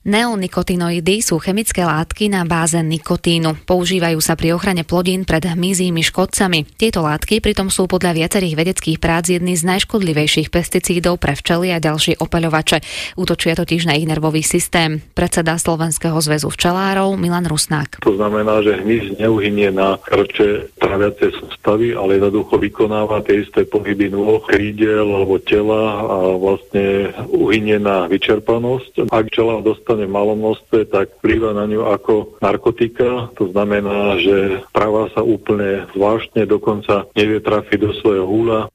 G: Neonikotinoidy sú chemické látky na báze nikotínu. Používajú sa pri ochrane plodín pred hmyzími škodcami. Tieto látky pritom sú podľa viacerých vedeckých prác jedny z najškodlivejších pesticídov pre včely a ďalšie opeľovače. Útočia totiž na ich nervový systém. Predseda Slovenského zväzu včelárov Milan Rusnák.
I: To znamená, že hmyz neuhynie na krče traviacej sústavy, ale jednoducho vykonáva tie isté pohyby nôh, krídel alebo tela a vlastne uhynie na vyčerpanosť. Ak včela dostane v malom množstve, tak vplyva na ňu ako narkotika. To znamená, že práva sa úplne zvláštne, dokonca nevie trafiť do svojho húla.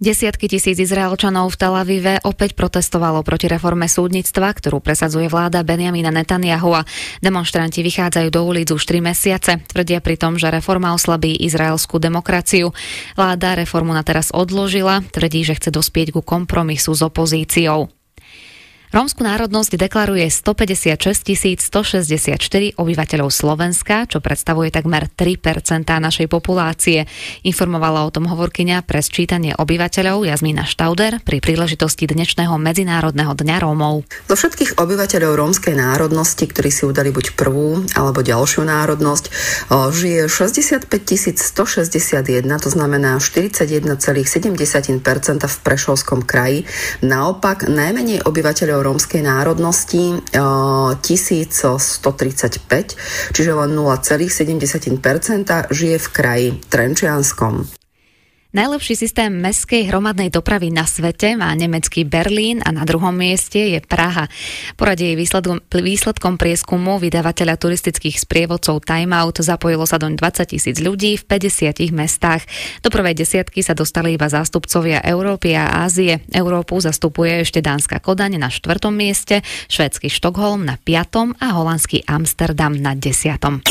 G: Desiatky tisíc Izraelčanov v Tel Avive opäť protestovalo proti reforme súdnictva, ktorú presadzuje vláda Benjamina Netanyahu a demonstranti vychádzajú do ulic už 3 mesiace. Tvrdia pritom, že reforma oslabí izraelskú demokraciu. Vláda reformu na teraz odložila, tvrdí, že chce dospieť ku kompromisu s opozíciou. Rómsku národnosť deklaruje 156 164 obyvateľov Slovenska, čo predstavuje takmer 3% našej populácie. Informovala o tom hovorkyňa pre sčítanie obyvateľov Jazmína Štauder pri príležitosti dnešného Medzinárodného dňa Rómov.
J: Zo všetkých obyvateľov rómskej národnosti, ktorí si udali buď prvú alebo ďalšiu národnosť, žije 65 161, to znamená 41,7% v Prešovskom kraji. Naopak, najmenej obyvateľov rómskej národnosti 1135, čiže len 0,7% žije v kraji Trenčianskom.
G: Najlepší systém meskej hromadnej dopravy na svete má nemecký Berlín a na druhom mieste je Praha. Poradie výsledkom, výsledkom prieskumu vydavateľa turistických sprievodcov Time Out zapojilo sa doň 20 tisíc ľudí v 50 mestách. Do prvej desiatky sa dostali iba zástupcovia Európy a Ázie. Európu zastupuje ešte Dánska Kodaň na štvrtom mieste, švédsky Štokholm na piatom a holandský Amsterdam na desiatom.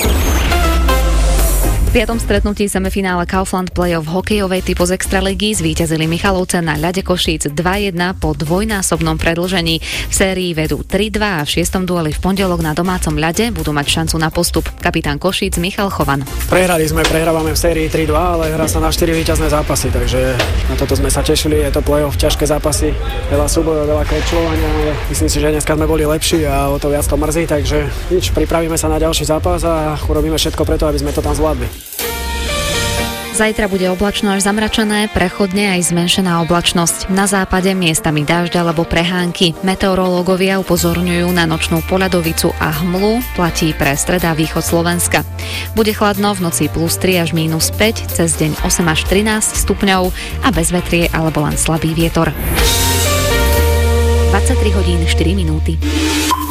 G: Piatom stretnutí semifinále Kaufland Playoff hokejovej typu z Extraligy zvíťazili Michalovce na ľade Košíc 2-1 po dvojnásobnom predlžení. V sérii vedú 3-2 a v šiestom dueli v pondelok na domácom ľade budú mať šancu na postup. Kapitán Košíc Michal Chovan.
K: Prehrali sme, prehrávame v sérii 3-2, ale hrá sa na 4 víťazné zápasy, takže na toto sme sa tešili. Je to playoff, ťažké zápasy, veľa súbojov, veľa klečovania. Myslím si, že dneska sme boli lepší a o to viac to mrzí, takže nič, pripravíme sa na ďalší zápas a urobíme všetko preto, aby sme to tam zvládli.
G: Zajtra bude oblačno až zamračené, prechodne aj zmenšená oblačnosť. Na západe miestami dážď alebo prehánky. Meteorológovia upozorňujú na nočnú poľadovicu a hmlu, platí pre stredá východ Slovenska. Bude chladno v noci plus 3 až minus 5, cez deň 8 až 13 stupňov a bez vetrie alebo len slabý vietor. 23 hodín 4 minúty.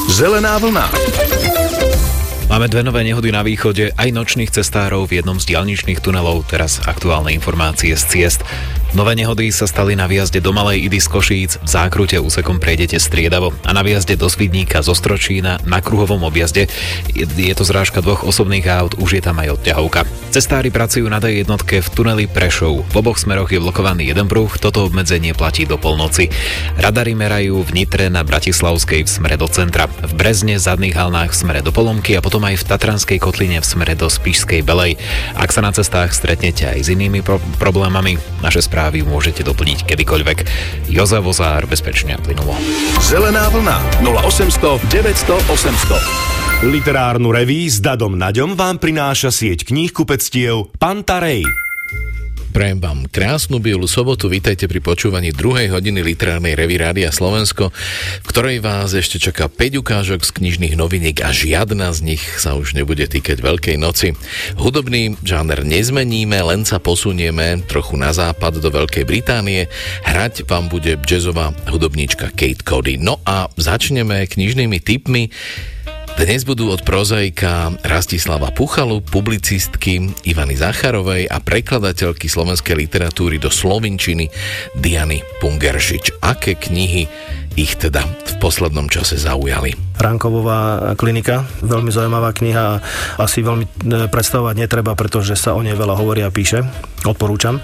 E: Zelená vlna.
A: Máme dve nové nehody na východe, aj nočných cestárov v jednom z dialničných tunelov, teraz aktuálne informácie z ciest. Nové nehody sa stali na výjazde do Malej Idy z Košíc, v zákrute úsekom prejdete striedavo a na výjazde do Svidníka zo Stročína na kruhovom objazde. Je, to zrážka dvoch osobných aut, už je tam aj odťahovka. Cestári pracujú na tej jednotke v tuneli Prešov. V oboch smeroch je blokovaný jeden pruh, toto obmedzenie platí do polnoci. Radary merajú v Nitre na Bratislavskej v smere do centra, v Brezne, zadných halnách v smere do Polomky a potom aj v Tatranskej kotline v smere do Spišskej Belej. Ak sa na cestách stretnete aj s inými pro- problémami, naše správy správy môžete doplniť kedykoľvek. Jozef Vozár, bezpečne a plynulo.
E: Zelená vlna 0800 900 800 Literárnu reví s Dadom Naďom vám prináša sieť kníh kupectiev Pantarej.
A: Prajem vám krásnu bielu sobotu, vítajte pri počúvaní druhej hodiny literárnej revy Rádia Slovensko, v ktorej vás ešte čaká 5 ukážok z knižných noviniek a žiadna z nich sa už nebude týkať Veľkej noci. Hudobný žáner nezmeníme, len sa posunieme trochu na západ do Veľkej Británie. Hrať vám bude jazzová hudobníčka Kate Cody. No a začneme knižnými tipmi. Dnes budú od prozaika Rastislava Puchalu, publicistky Ivany Zacharovej a prekladateľky slovenskej literatúry do slovinčiny Diany Pungeršič. Aké knihy ich teda v poslednom čase zaujali?
C: Rankovová klinika, veľmi zaujímavá kniha asi veľmi e, predstavovať netreba, pretože sa o nej veľa hovorí a píše. Odporúčam.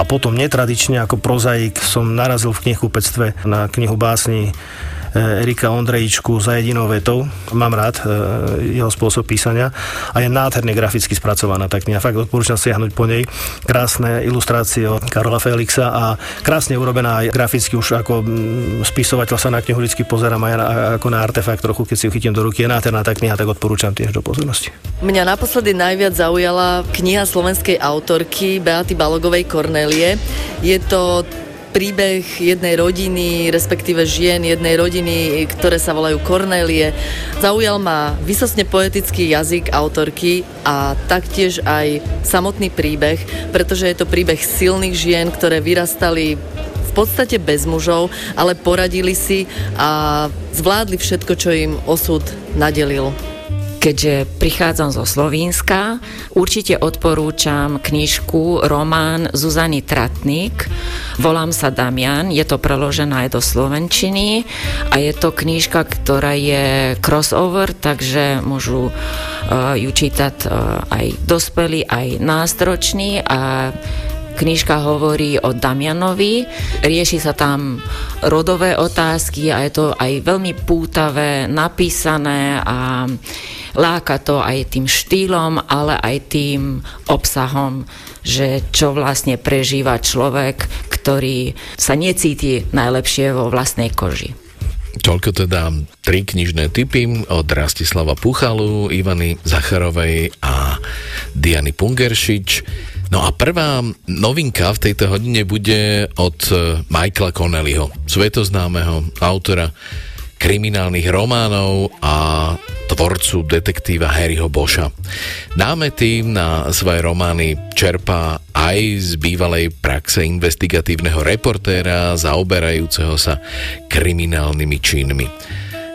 C: A potom netradične ako prozaik som narazil v knihkupectve na knihu básni Erika Ondrejičku za jedinou vetou. Mám rád e, jeho spôsob písania a je nádherne graficky spracovaná tá kniha. Fakt odporúčam siahnuť po nej. Krásne ilustrácie od Karola Felixa a krásne urobená aj graficky už ako spisovateľ sa na knihu vždy pozerám aj ako na artefakt trochu, keď si ju chytím do ruky. Je nádherná tá kniha, tak odporúčam tiež do pozornosti.
L: Mňa naposledy najviac zaujala kniha slovenskej autorky Beaty Balogovej Kornelie. Je to príbeh jednej rodiny, respektíve žien jednej rodiny, ktoré sa volajú Kornélie. Zaujal ma vysosne poetický jazyk autorky a taktiež aj samotný príbeh, pretože je to príbeh silných žien, ktoré vyrastali v podstate bez mužov, ale poradili si a zvládli všetko, čo im osud nadelil
M: keďže prichádzam zo Slovenska, určite odporúčam knižku, román Zuzany Tratník. Volám sa Damian, je to preložené aj do Slovenčiny a je to knižka, ktorá je crossover, takže môžu uh, ju čítať uh, aj dospelí, aj nástroční a Knižka hovorí o Damianovi, rieši sa tam rodové otázky a je to aj veľmi pútavé, napísané a láka to aj tým štýlom, ale aj tým obsahom, že čo vlastne prežíva človek, ktorý sa necíti najlepšie vo vlastnej koži.
A: Toľko teda tri knižné typy od Rastislava Puchalu, Ivany Zacharovej a Diany Pungeršič. No a prvá novinka v tejto hodine bude od Michaela Connellyho, svetoznámeho autora kriminálnych románov a tvorcu detektíva Harryho Boša. Námety na svoje romány čerpá aj z bývalej praxe investigatívneho reportéra zaoberajúceho sa kriminálnymi činmi.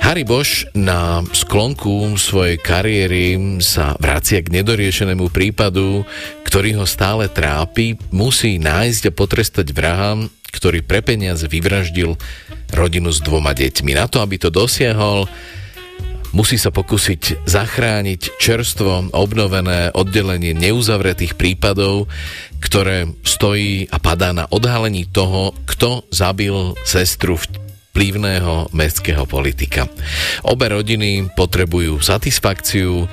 A: Harry Bosch na sklonku svojej kariéry sa vracia k nedoriešenému prípadu, ktorý ho stále trápi, musí nájsť a potrestať vraha, ktorý pre peniaze vyvraždil rodinu s dvoma deťmi. Na to, aby to dosiahol, musí sa pokúsiť zachrániť čerstvo obnovené oddelenie neuzavretých prípadov, ktoré stojí a padá na odhalení toho, kto zabil sestru vplyvného mestského politika. Obe rodiny potrebujú satisfakciu,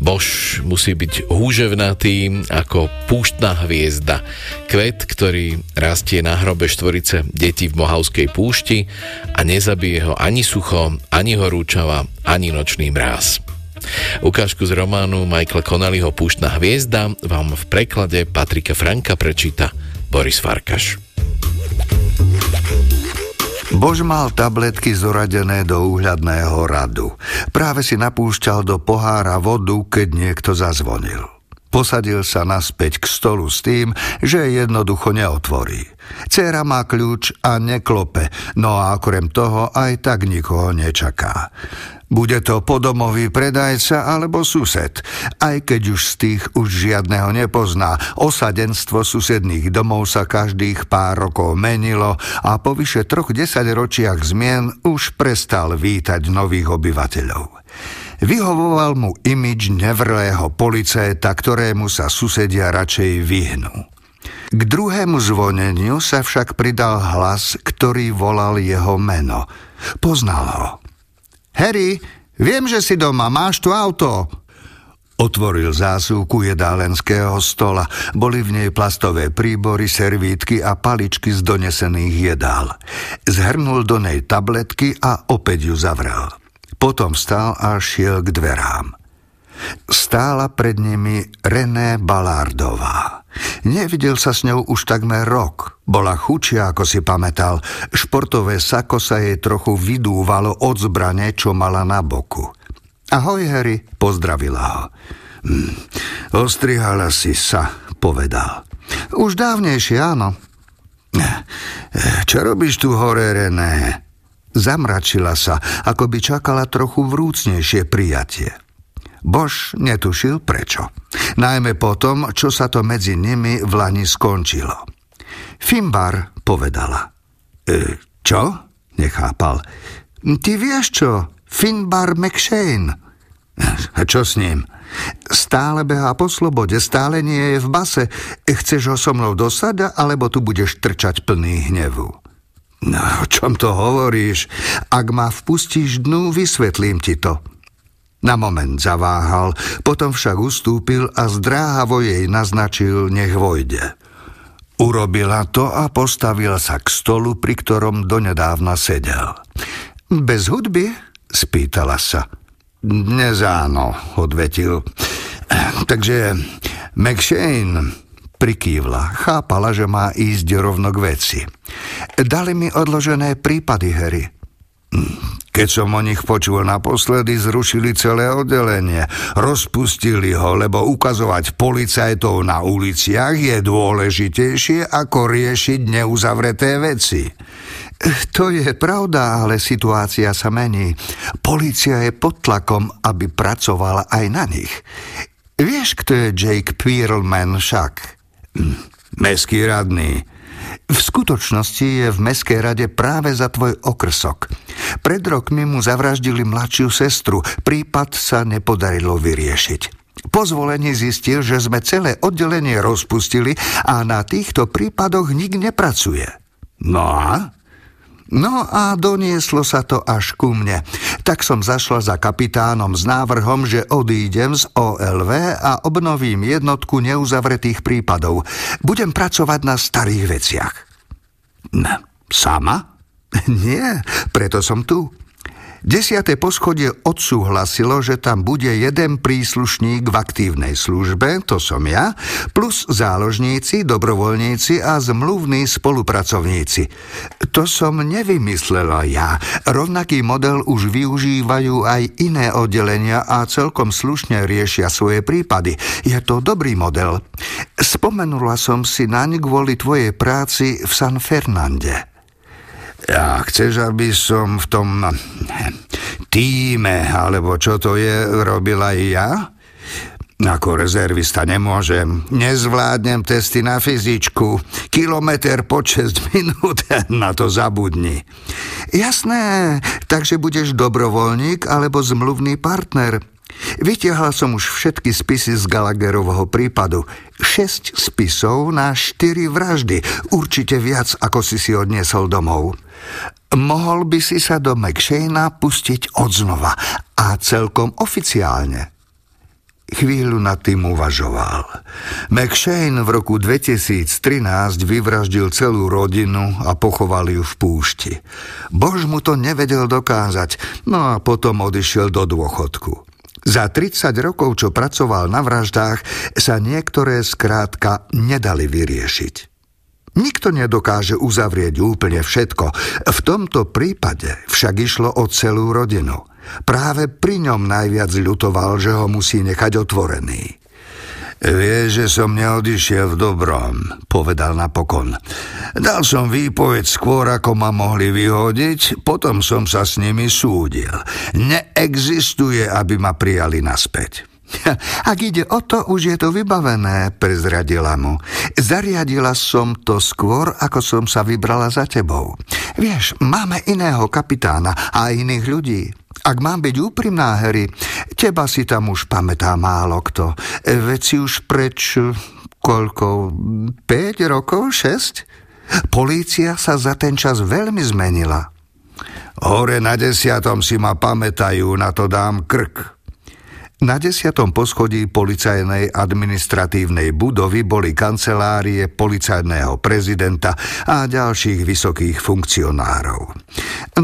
A: Bož musí byť húževnatý ako púštna hviezda. Kvet, ktorý rastie na hrobe štvorice detí v Mohavskej púšti a nezabije ho ani sucho, ani horúčava, ani nočný mráz. Ukážku z románu Michael Connellyho Púštna hviezda vám v preklade Patrika Franka prečíta Boris Farkaš.
N: Bož mal tabletky zoradené do úhľadného radu. Práve si napúšťal do pohára vodu, keď niekto zazvonil. Posadil sa naspäť k stolu s tým, že jednoducho neotvorí. Cera má kľúč a neklope, no a okrem toho aj tak nikoho nečaká. Bude to podomový predajca alebo sused, aj keď už z tých už žiadneho nepozná. Osadenstvo susedných domov sa každých pár rokov menilo a po vyše troch desaťročiach zmien už prestal vítať nových obyvateľov. Vyhovoval mu imič nevrlého policajta, ktorému sa susedia radšej vyhnú. K druhému zvoneniu sa však pridal hlas, ktorý volal jeho meno. Poznal ho. Harry, viem, že si doma, máš tu auto. Otvoril zásuvku jedálenského stola. Boli v nej plastové príbory, servítky a paličky z donesených jedál. Zhrnul do nej tabletky a opäť ju zavrel. Potom stál a šiel k dverám. Stála pred nimi René Balárdová. Nevidel sa s ňou už takmer rok. Bola chučia, ako si pamätal. Športové sako sa jej trochu vydúvalo od zbrane, čo mala na boku. Ahoj, Harry, pozdravila ho. Hm, ostrihala si sa, povedal. Už dávnejšie, áno. Čo robíš tu hore, René? Zamračila sa, ako by čakala trochu vrúcnejšie prijatie. Bož netušil prečo. Najmä potom, čo sa to medzi nimi v Lani skončilo. Fimbar povedala. E, čo? Nechápal. Ty vieš čo? Finbar McShane. A čo s ním? Stále behá po slobode, stále nie je v base. Chceš ho so mnou dosať, alebo tu budeš trčať plný hnevu? No, o čom to hovoríš? Ak ma vpustíš dnu, vysvetlím ti to. Na moment zaváhal, potom však ustúpil a zdráhavo jej naznačil, nech vojde. Urobila to a postavila sa k stolu, pri ktorom donedávna sedel. Bez hudby? spýtala sa. Dnes áno, odvetil. Takže McShane prikývla. Chápala, že má ísť rovno k veci. Dali mi odložené prípady, Harry. Keď som o nich počul naposledy, zrušili celé oddelenie. Rozpustili ho, lebo ukazovať policajtov na uliciach je dôležitejšie, ako riešiť neuzavreté veci. To je pravda, ale situácia sa mení. Polícia je pod tlakom, aby pracovala aj na nich. Vieš, kto je Jake Pearlman však? Hm, meský radný. V skutočnosti je v Mestskej rade práve za tvoj okrsok. Pred rokmi mu zavraždili mladšiu sestru. Prípad sa nepodarilo vyriešiť. Po zvolení zistil, že sme celé oddelenie rozpustili a na týchto prípadoch nik nepracuje. No a? No a donieslo sa to až ku mne. Tak som zašla za kapitánom s návrhom, že odídem z OLV a obnovím jednotku neuzavretých prípadov. Budem pracovať na starých veciach. Sama? Nie, preto som tu. Desiate poschodie odsúhlasilo, že tam bude jeden príslušník v aktívnej službe, to som ja, plus záložníci, dobrovoľníci a zmluvní spolupracovníci. To som nevymyslela ja. Rovnaký model už využívajú aj iné oddelenia a celkom slušne riešia svoje prípady. Je to dobrý model. Spomenula som si naň kvôli tvojej práci v San Fernande. A chceš, aby som v tom týme, alebo čo to je, robil aj ja? Ako rezervista nemôžem. Nezvládnem testy na fyzičku. Kilometr po 6 minút, na to zabudni. Jasné, takže budeš dobrovoľník alebo zmluvný partner. Vytiahla som už všetky spisy z Gallagherovho prípadu. Šesť spisov na štyri vraždy. Určite viac, ako si si odniesol domov. Mohol by si sa do McShanea pustiť odznova a celkom oficiálne. Chvíľu nad tým uvažoval. McShane v roku 2013 vyvraždil celú rodinu a pochoval ju v púšti. Bož mu to nevedel dokázať, no a potom odišiel do dôchodku. Za 30 rokov, čo pracoval na vraždách, sa niektoré skrátka nedali vyriešiť. Nikto nedokáže uzavrieť úplne všetko. V tomto prípade však išlo o celú rodinu. Práve pri ňom najviac ľutoval, že ho musí nechať otvorený. Vie, že som neodišiel v dobrom, povedal napokon. Dal som výpoveď skôr, ako ma mohli vyhodiť, potom som sa s nimi súdil. Neexistuje, aby ma prijali naspäť. Ak ide o to, už je to vybavené, prezradila mu. Zariadila som to skôr, ako som sa vybrala za tebou. Vieš, máme iného kapitána a iných ľudí. Ak mám byť úprimná, Harry, teba si tam už pamätá málo kto. Veď si už preč, koľko, 5 rokov, 6? Polícia sa za ten čas veľmi zmenila. Hore na desiatom si ma pamätajú, na to dám krk. Na desiatom poschodí policajnej administratívnej budovy boli kancelárie policajného prezidenta a ďalších vysokých funkcionárov.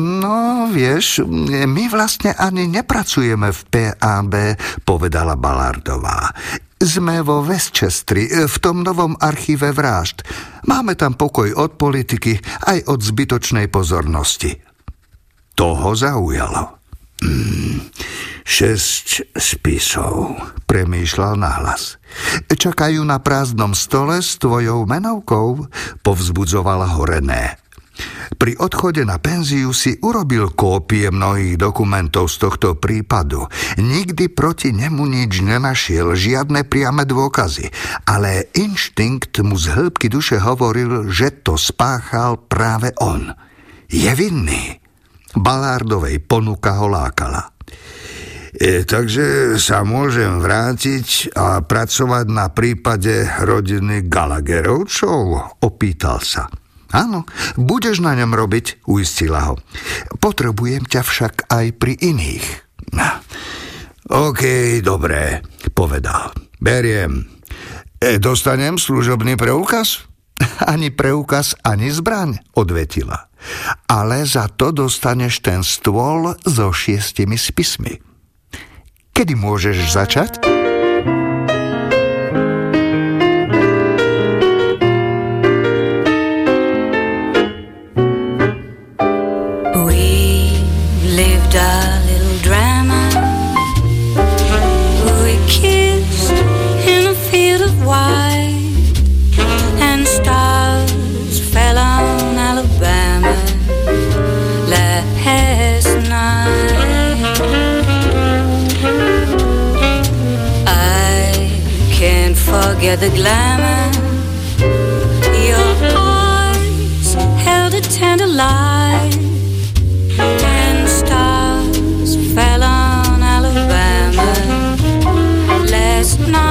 N: No, vieš, my vlastne ani nepracujeme v PAB, povedala Balardová. Sme vo Westchestri, v tom novom archíve vražd. Máme tam pokoj od politiky aj od zbytočnej pozornosti. To ho zaujalo. Mm. Šesť spisov, premýšľal nahlas. Čakajú na prázdnom stole s tvojou menovkou, povzbudzovala Horené. Pri odchode na penziu si urobil kópie mnohých dokumentov z tohto prípadu. Nikdy proti nemu nič nenašiel, žiadne priame dôkazy, ale inštinkt mu z hĺbky duše hovoril, že to spáchal práve on. Je vinný. Balárdovej ponuka ho lákala. E, takže sa môžem vrátiť a pracovať na prípade rodiny Gallagherovčov? Opýtal sa. Áno, budeš na ňom robiť, uistila ho. Potrebujem ťa však aj pri iných. OK, dobré, povedal. Beriem. E, dostanem služobný preukaz? Ani preukaz, ani zbraň, odvetila. Ale za to dostaneš ten stôl so šiestimi spismi. Kedy môžeš začať?
O: The glamour. Your eyes held a tender light. Ten stars fell on Alabama last night.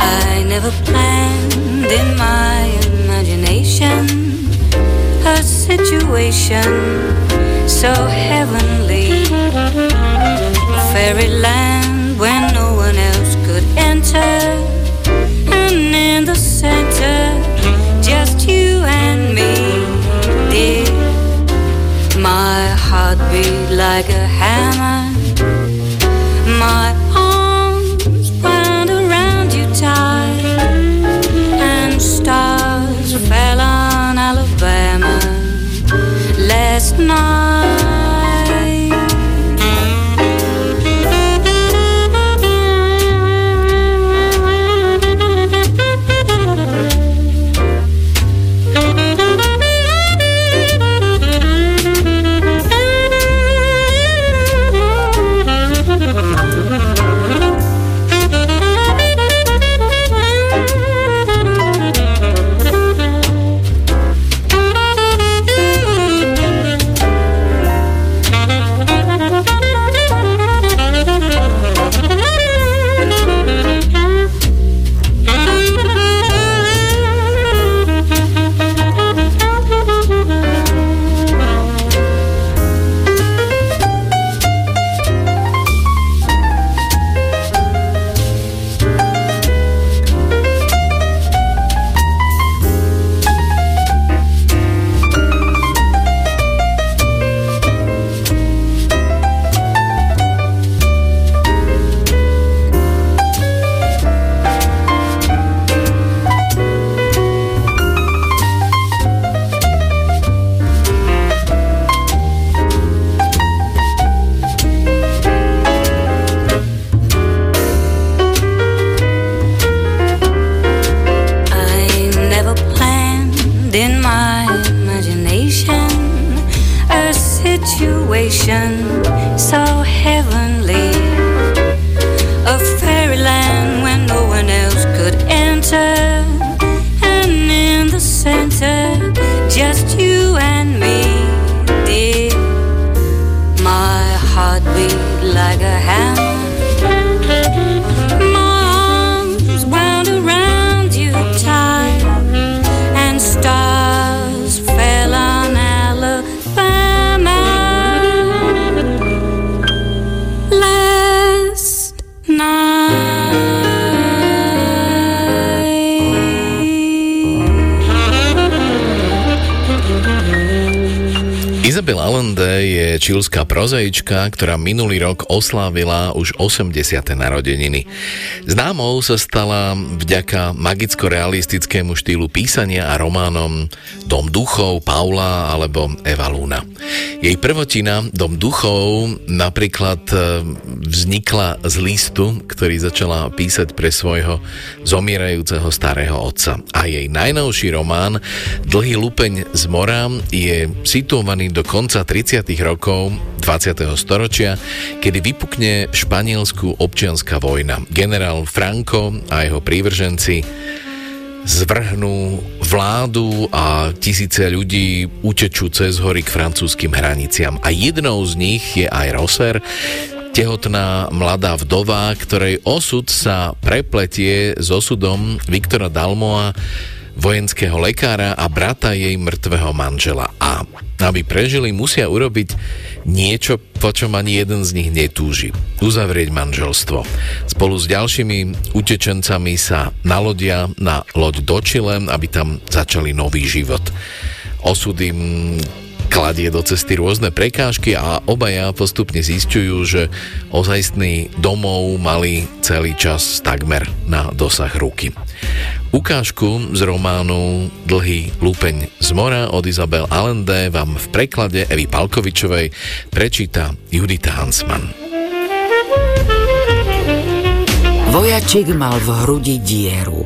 O: I never planned in my imagination a situation so heavenly, fairyland like
A: je čilská prozaička, ktorá minulý rok oslávila už 80. narodeniny. Známou sa stala vďaka magicko-realistickému štýlu písania a románom Dom duchov, Paula alebo Eva Luna. Jej prvotina Dom duchov napríklad e, vznikla z listu, ktorý začala písať pre svojho zomierajúceho starého otca. A jej najnovší román Dlhý lupeň z mora je situovaný do konca 30. rokov 20. storočia, kedy vypukne Španielsku občianská vojna. Generál Franco a jeho prívrženci zvrhnú vládu a tisíce ľudí utečú cez hory k francúzským hraniciam. A jednou z nich je aj Roser, tehotná mladá vdova, ktorej osud sa prepletie s osudom Viktora Dalmoa, vojenského lekára a brata jej mŕtvého manžela. A aby prežili, musia urobiť niečo, po čom ani jeden z nich netúži. Uzavrieť manželstvo. Spolu s ďalšími utečencami sa nalodia na loď do Chile, aby tam začali nový život. Osud im kladie do cesty rôzne prekážky a obaja postupne zistujú, že ozajstný domov mali celý čas takmer na dosah ruky. Ukážku z románu Dlhý lupeň z mora od Izabel Allende vám v preklade Evy Palkovičovej prečíta Judita Hansman.
P: Vojačik mal v hrudi dieru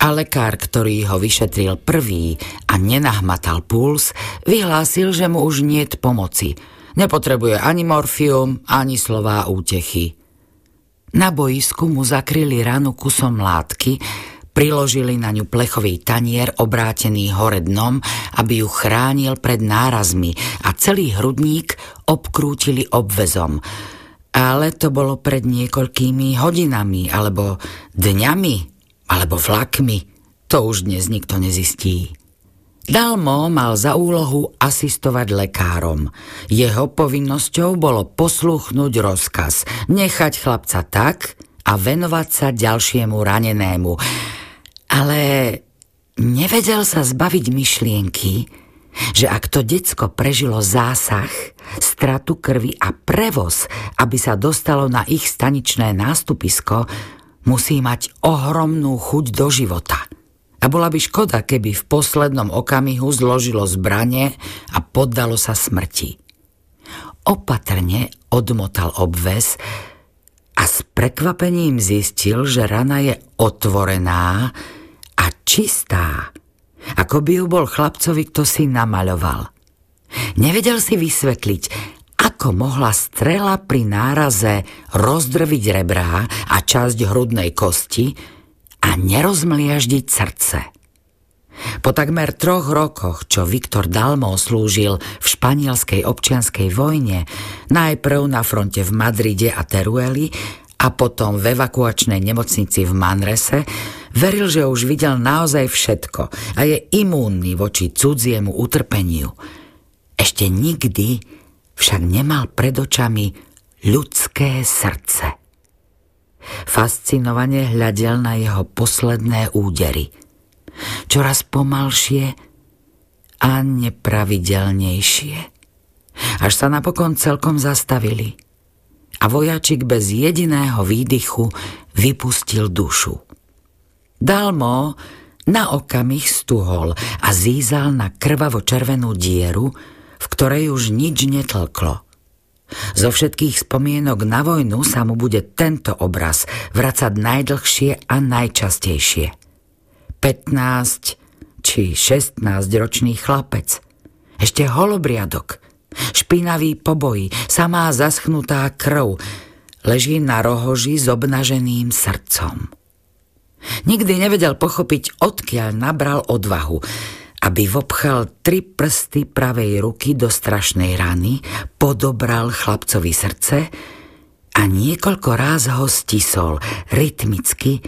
P: a lekár, ktorý ho vyšetril prvý a nenahmatal puls, vyhlásil, že mu už niet pomoci. Nepotrebuje ani morfium, ani slová útechy. Na boisku mu zakryli ranu kusom látky, priložili na ňu plechový tanier obrátený hore dnom, aby ju chránil pred nárazmi a celý hrudník obkrútili obvezom. Ale to bolo pred niekoľkými hodinami alebo dňami. Alebo vlakmi, to už dnes nikto nezistí. Dalmo mal za úlohu asistovať lekárom. Jeho povinnosťou bolo posluchnúť rozkaz, nechať chlapca tak a venovať sa ďalšiemu ranenému. Ale nevedel sa zbaviť myšlienky, že ak to decko prežilo zásah, stratu krvi a prevoz, aby sa dostalo na ich staničné nástupisko, musí mať ohromnú chuť do života – a bola by škoda, keby v poslednom okamihu zložilo zbranie a poddalo sa smrti. Opatrne odmotal obves a s prekvapením zistil, že rana je otvorená a čistá, ako by ju bol chlapcovi kto si namaľoval. Nevedel si vysvetliť, ako mohla strela pri náraze rozdrviť rebrá a časť hrudnej kosti, a nerozmliaždiť srdce. Po takmer troch rokoch, čo Viktor Dalmo slúžil v španielskej občianskej vojne, najprv na fronte v Madride a Terueli a potom v evakuačnej nemocnici v Manrese, veril, že už videl naozaj všetko a je imúnny voči cudziemu utrpeniu. Ešte nikdy však nemal pred očami ľudské srdce. Fascinovane hľadel na jeho posledné údery. Čoraz pomalšie a nepravidelnejšie. Až sa napokon celkom zastavili a vojačik bez jediného výdychu vypustil dušu. Dalmo na okamih stuhol a zízal na krvavo červenú dieru, v ktorej už nič netlklo. Zo všetkých spomienok na vojnu sa mu bude tento obraz vracať najdlhšie a najčastejšie. 15 či 16 ročný chlapec, ešte holobriadok, špinavý poboj, samá zaschnutá krv, leží na rohoži s obnaženým srdcom. Nikdy nevedel pochopiť, odkiaľ nabral odvahu, aby vopchal tri prsty pravej ruky do strašnej rany, podobral chlapcovi srdce a niekoľko ráz ho stisol rytmicky,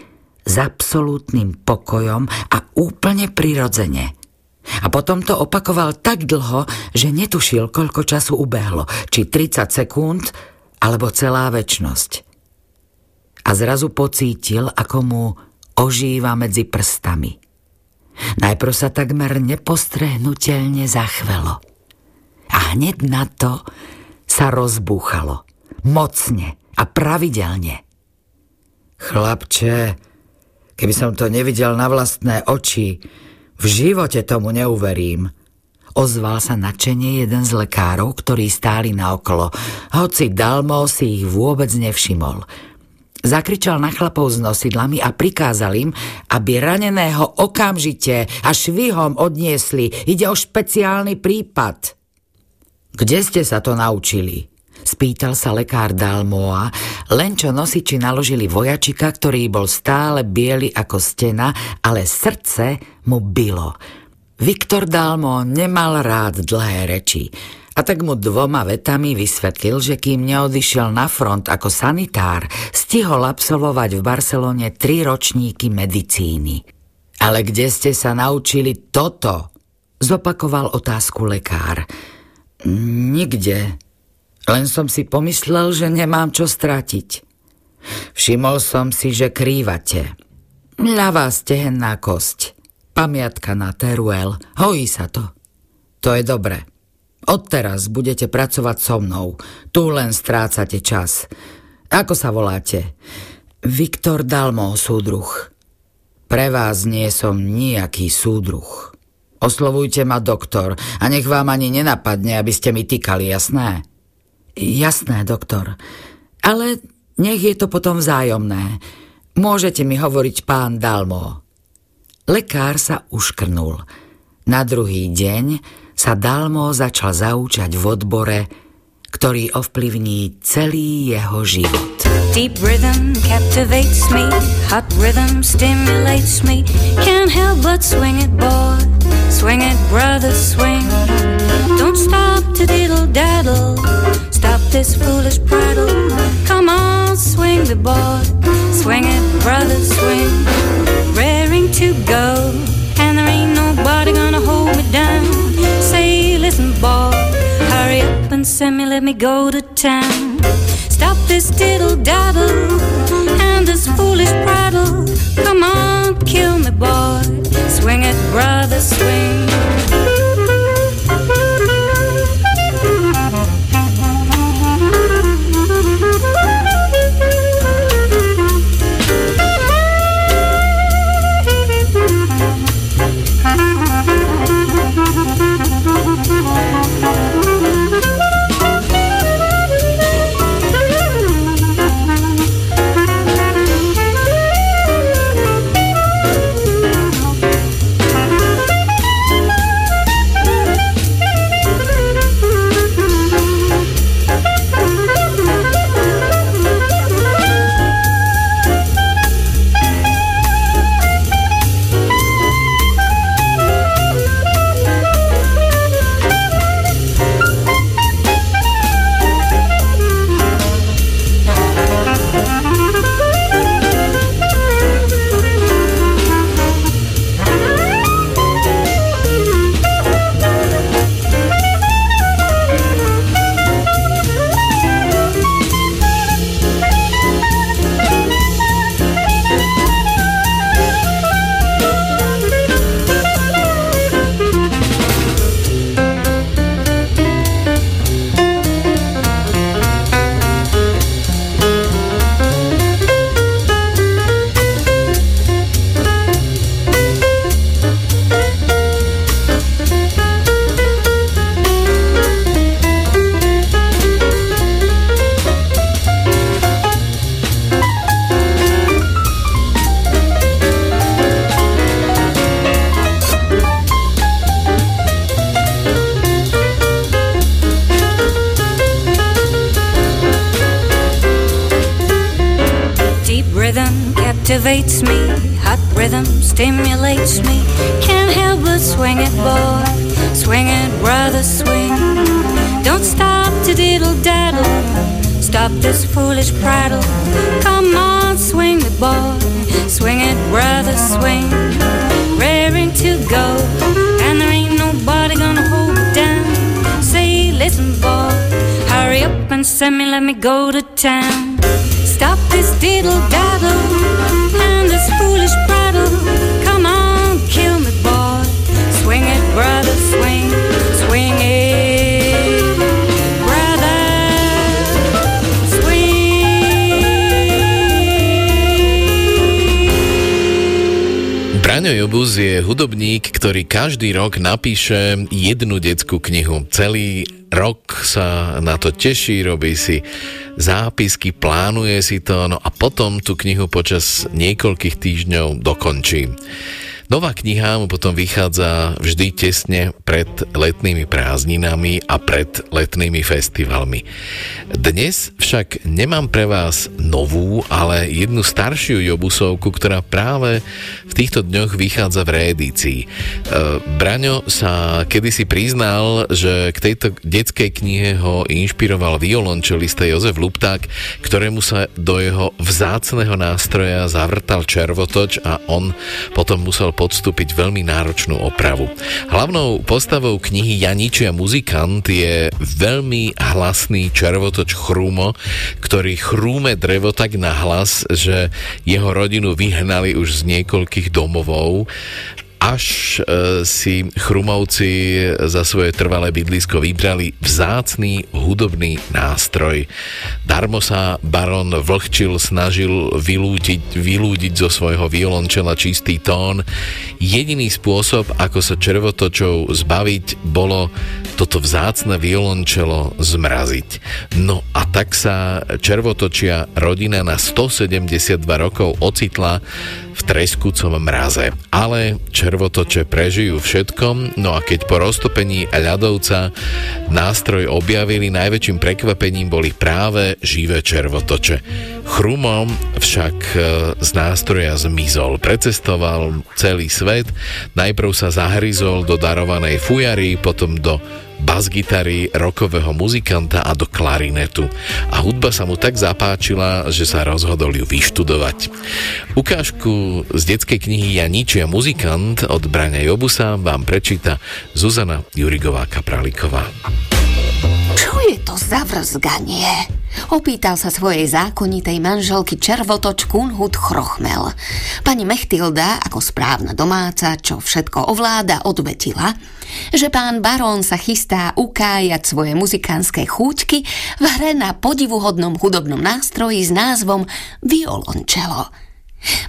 P: s absolútnym pokojom a úplne prirodzene. A potom to opakoval tak dlho, že netušil, koľko času ubehlo, či 30 sekúnd, alebo celá väčnosť. A zrazu pocítil, ako mu ožíva medzi prstami – Najprv sa takmer nepostrehnutelne zachvelo. A hneď na to sa rozbúchalo. Mocne a pravidelne. Chlapče, keby som to nevidel na vlastné oči, v živote tomu neuverím. Ozval sa načenie jeden z lekárov, ktorí stáli naokolo, hoci Dalmo si ich vôbec nevšimol – Zakričal na chlapov s nosidlami a prikázal im, aby raneného okamžite a švihom odniesli. Ide o špeciálny prípad. Kde ste sa to naučili? Spýtal sa lekár Dalmoa, len čo nosiči naložili vojačika, ktorý bol stále biely ako stena, ale srdce mu bylo. Viktor Dalmo nemal rád dlhé reči a tak mu dvoma vetami vysvetlil, že kým neodišiel na front ako sanitár, stihol absolvovať v Barcelone tri ročníky medicíny. Ale kde ste sa naučili toto? Zopakoval otázku lekár. Nikde. Len som si pomyslel, že nemám čo stratiť. Všimol som si, že krývate. Ľavá stehenná kosť. Pamiatka na Teruel. Hojí sa to. To je dobre. Odteraz budete pracovať so mnou. Tu len strácate čas. Ako sa voláte? Viktor Dalmo, súdruh. Pre vás nie som nejaký súdruh. Oslovujte ma doktor a nech vám ani nenapadne, aby ste mi týkali, jasné? Jasné, doktor. Ale nech je to potom vzájomné. Môžete mi hovoriť pán Dalmo. Lekár sa uškrnul. Na druhý deň sa Dalmo začal zaučať v odbore, ktorý ovplyvní celý jeho život. Deep rhythm captivates me, hot rhythm stimulates me, can't help but swing it boy, swing it brother swing. Don't stop to diddle daddle, stop this foolish prattle, come on swing the boy, swing it brother swing.
O: to go, and there ain't nobody gonna hold me down. Boy, hurry up and send me, let me go to town. Stop this diddle daddle and this foolish prattle. Come on, kill me, boy. Swing it, brother, swing.
A: Ktorý každý rok napíše jednu detskú knihu. Celý rok sa na to teší, robí si zápisky, plánuje si to, no a potom tú knihu počas niekoľkých týždňov dokončí. Nová kniha mu potom vychádza vždy tesne pred letnými prázdninami a pred letnými festivalmi. Dnes však nemám pre vás novú, ale jednu staršiu Jobusovku, ktorá práve v týchto dňoch vychádza v reedícii. E, Braňo sa kedysi priznal, že k tejto detskej knihe ho inšpiroval violončelista Jozef Lupták, ktorému sa do jeho vzácného nástroja zavrtal červotoč a on potom musel podstúpiť veľmi náročnú opravu. Hlavnou postavou knihy Janičia muzikant je veľmi hlasný červotoč Chrúmo, ktorý chrúme drevo tak na hlas, že jeho rodinu vyhnali už z niekoľkých domovov až e, si Chrumovci za svoje trvalé bydlisko vybrali vzácný hudobný nástroj. Darmo sa baron Vlhčil snažil vylúdiť, vylúdiť zo svojho violončela čistý tón. Jediný spôsob, ako sa červotočov zbaviť, bolo toto vzácne violončelo zmraziť. No a tak sa červotočia rodina na 172 rokov ocitla v treskúcom mraze. Ale červotoče prežijú všetkom, no a keď po roztopení ľadovca nástroj objavili, najväčším prekvapením boli práve živé červotoče. Chrumom však e, z nástroja zmizol, precestoval celý svet, najprv sa zahryzol do darovanej fujary, potom do bas-gitary, rokového muzikanta a do klarinetu. A hudba sa mu tak zapáčila, že sa rozhodol ju vyštudovať. Ukážku z detskej knihy Ja nič, ja muzikant od Braňa Jobusa vám prečíta Zuzana Jurigová Kapraliková.
Q: Je to za? Opýtal sa svojej zákonitej manželky červotoč Kunhut Chrochmel. Pani Mechtilda, ako správna domáca, čo všetko ovláda, odvetila, že pán barón sa chystá ukájať svoje muzikánske chúťky v hre na podivuhodnom hudobnom nástroji s názvom violončelo.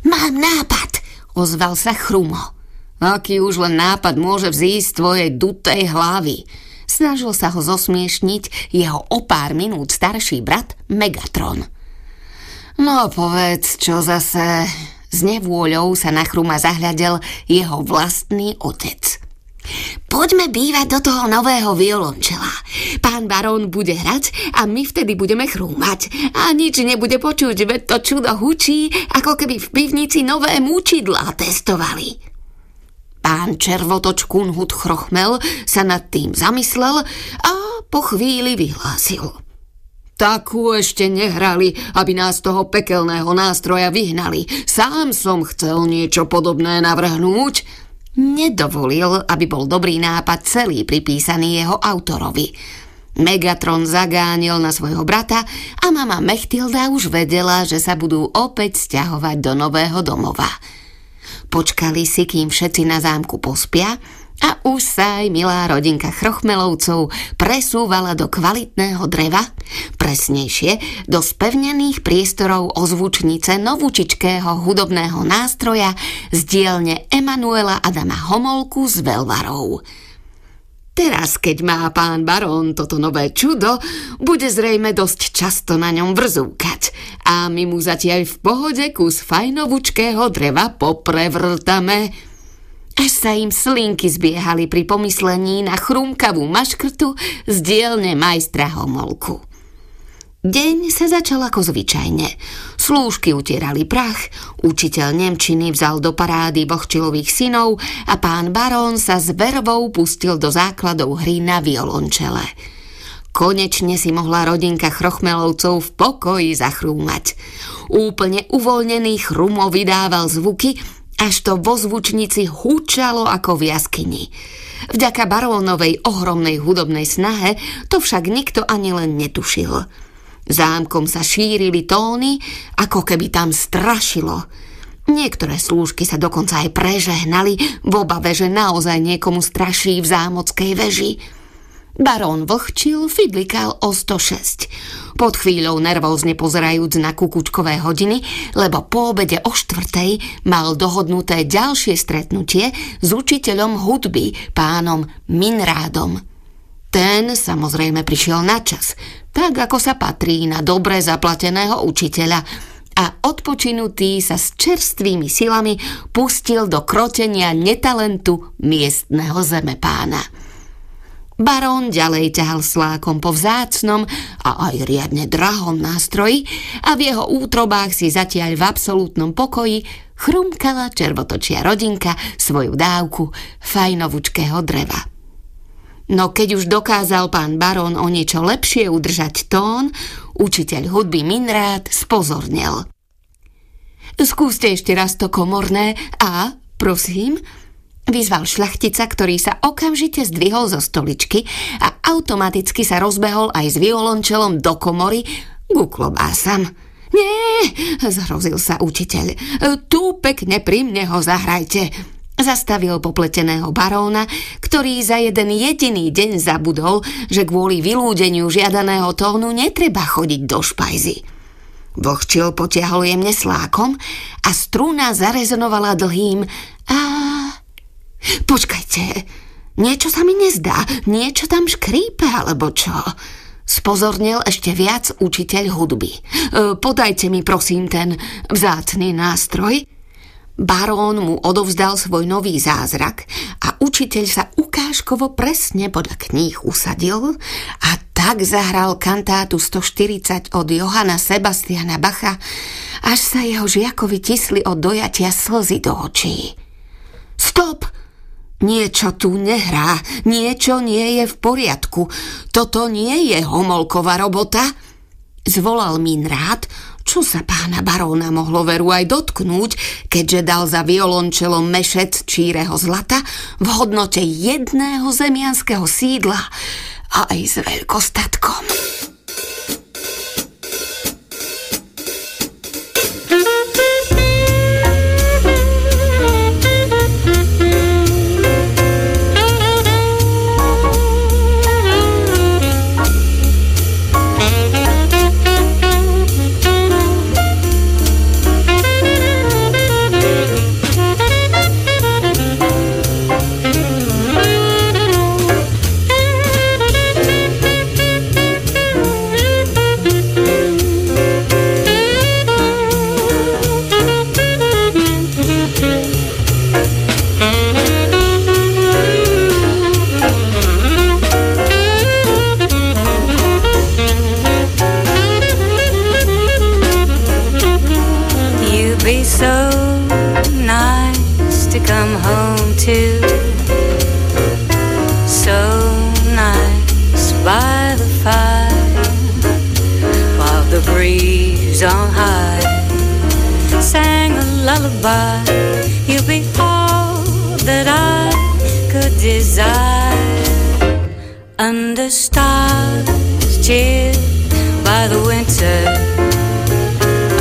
Q: Mám nápad, ozval sa Chrumo. Aký už len nápad môže vzísť z tvojej dutej hlavy? Snažil sa ho zosmiešniť jeho o pár minút starší brat Megatron. No povedz, čo zase... S nevôľou sa na chruma zahľadel jeho vlastný otec. Poďme bývať do toho nového violončela. Pán barón bude hrať a my vtedy budeme chrúmať. A nič nebude počuť, veď to čudo hučí, ako keby v pivnici nové múčidlá testovali. Pán červotoč Kunhut Chrochmel sa nad tým zamyslel a po chvíli vyhlásil. Takú ešte nehrali, aby nás toho pekelného nástroja vyhnali. Sám som chcel niečo podobné navrhnúť. Nedovolil, aby bol dobrý nápad celý pripísaný jeho autorovi. Megatron zagánil na svojho brata a mama Mechtilda už vedela, že sa budú opäť stiahovať do nového domova. Počkali si, kým všetci na zámku pospia a už sa aj milá rodinka Chrochmelovcov presúvala do kvalitného dreva, presnejšie do spevnených priestorov ozvučnice novúčičkého hudobného nástroja z dielne Emanuela Adama Homolku z Velvarov. Teraz, keď má pán barón toto nové čudo, bude zrejme dosť často na ňom vrzúkať a my mu zatiaľ v pohode kus fajnovučkého dreva poprevrtame. Až sa im slinky zbiehali pri pomyslení na chrumkavú maškrtu z dielne majstra Homolku. Deň sa začal ako zvyčajne. Slúžky utierali prach, učiteľ Nemčiny vzal do parády Bohčilových synov a pán barón sa s vervou pustil do základov hry na violončele. Konečne si mohla rodinka Chrochmelovcov v pokoji zachrúmať. Úplne uvoľnený chrumo vydával zvuky, až to vo zvučnici húčalo ako v jaskyni. Vďaka barónovej ohromnej hudobnej snahe to však nikto ani len netušil. Zámkom sa šírili tóny, ako keby tam strašilo. Niektoré slúžky sa dokonca aj prežehnali v obave, že naozaj niekomu straší v zámockej veži. Barón vlhčil, fidlikal o 106. Pod chvíľou nervózne pozerajúc na kukučkové hodiny, lebo po obede o štvrtej mal dohodnuté ďalšie stretnutie s učiteľom hudby, pánom Minrádom. Ten samozrejme prišiel na čas, tak ako sa patrí na dobre zaplateného učiteľa a odpočinutý sa s čerstvými silami pustil do krotenia netalentu miestneho zemepána. Barón ďalej ťahal slákom po vzácnom a aj riadne drahom nástroji a v jeho útrobách si zatiaľ v absolútnom pokoji chrumkala červotočia rodinka svoju dávku fajnovučkého dreva. No keď už dokázal pán barón o niečo lepšie udržať tón, učiteľ hudby Minrád spozornel. Skúste ešte raz to komorné a, prosím, vyzval šľachtica, ktorý sa okamžite zdvihol zo stoličky a automaticky sa rozbehol aj s violončelom do komory ku klobásam. Nie, zhrozil sa učiteľ, tu pekne pri mne ho zahrajte. Zastavil popleteného baróna, ktorý za jeden jediný deň zabudol, že kvôli vylúdeniu žiadaného tónu netreba chodiť do špajzy. Vlhčil potiahol jemne slákom a strúna zarezonovala dlhým a... Počkajte, niečo sa mi nezdá, niečo tam škrípe, alebo čo? Spozornil ešte viac učiteľ hudby. E, podajte mi prosím ten vzácný nástroj. Barón mu odovzdal svoj nový zázrak a učiteľ sa ukážkovo presne podľa kníh usadil a tak zahral kantátu 140 od Johana Sebastiana Bacha, až sa jeho žiakovi tisli od dojatia slzy do očí. Stop! Niečo tu nehrá, niečo nie je v poriadku. Toto nie je homolková robota. Zvolal mi rád, čo sa pána baróna mohlo veru aj dotknúť, keďže dal za violončelom mešec číreho zlata v hodnote jedného zemianského sídla a aj s veľkostatkom.
O: so nice to come home to. So nice by the fire, while the breeze on high sang a lullaby. You'll be all that I could desire. Under stars chilled by the winter,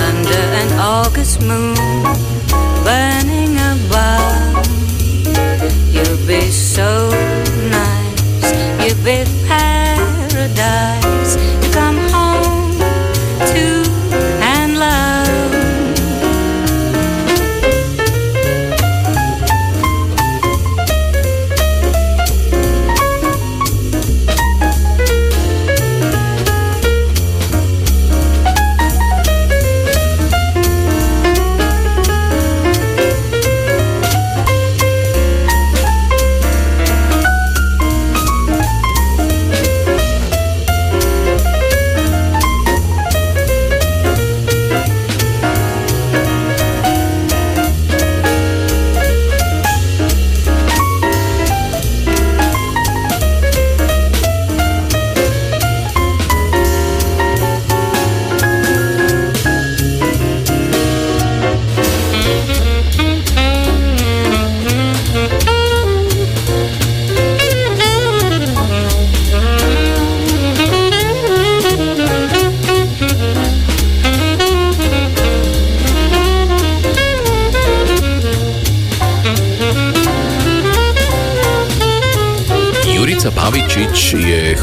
O: under an August moon vez.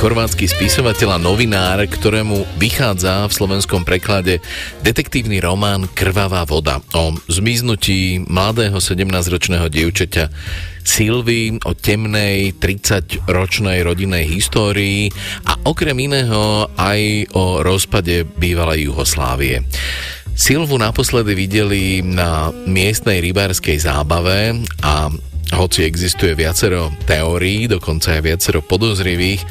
A: Chorvátsky spisovateľ a novinár, ktorému vychádza v slovenskom preklade detektívny román Krvavá voda o zmiznutí mladého 17-ročného dievčaťa Silvy, o temnej 30-ročnej rodinnej histórii a okrem iného aj o rozpade bývalej Juhoslávie. Silvu naposledy videli na miestnej rybárskej zábave a hoci existuje viacero teórií, dokonca aj viacero podozrivých,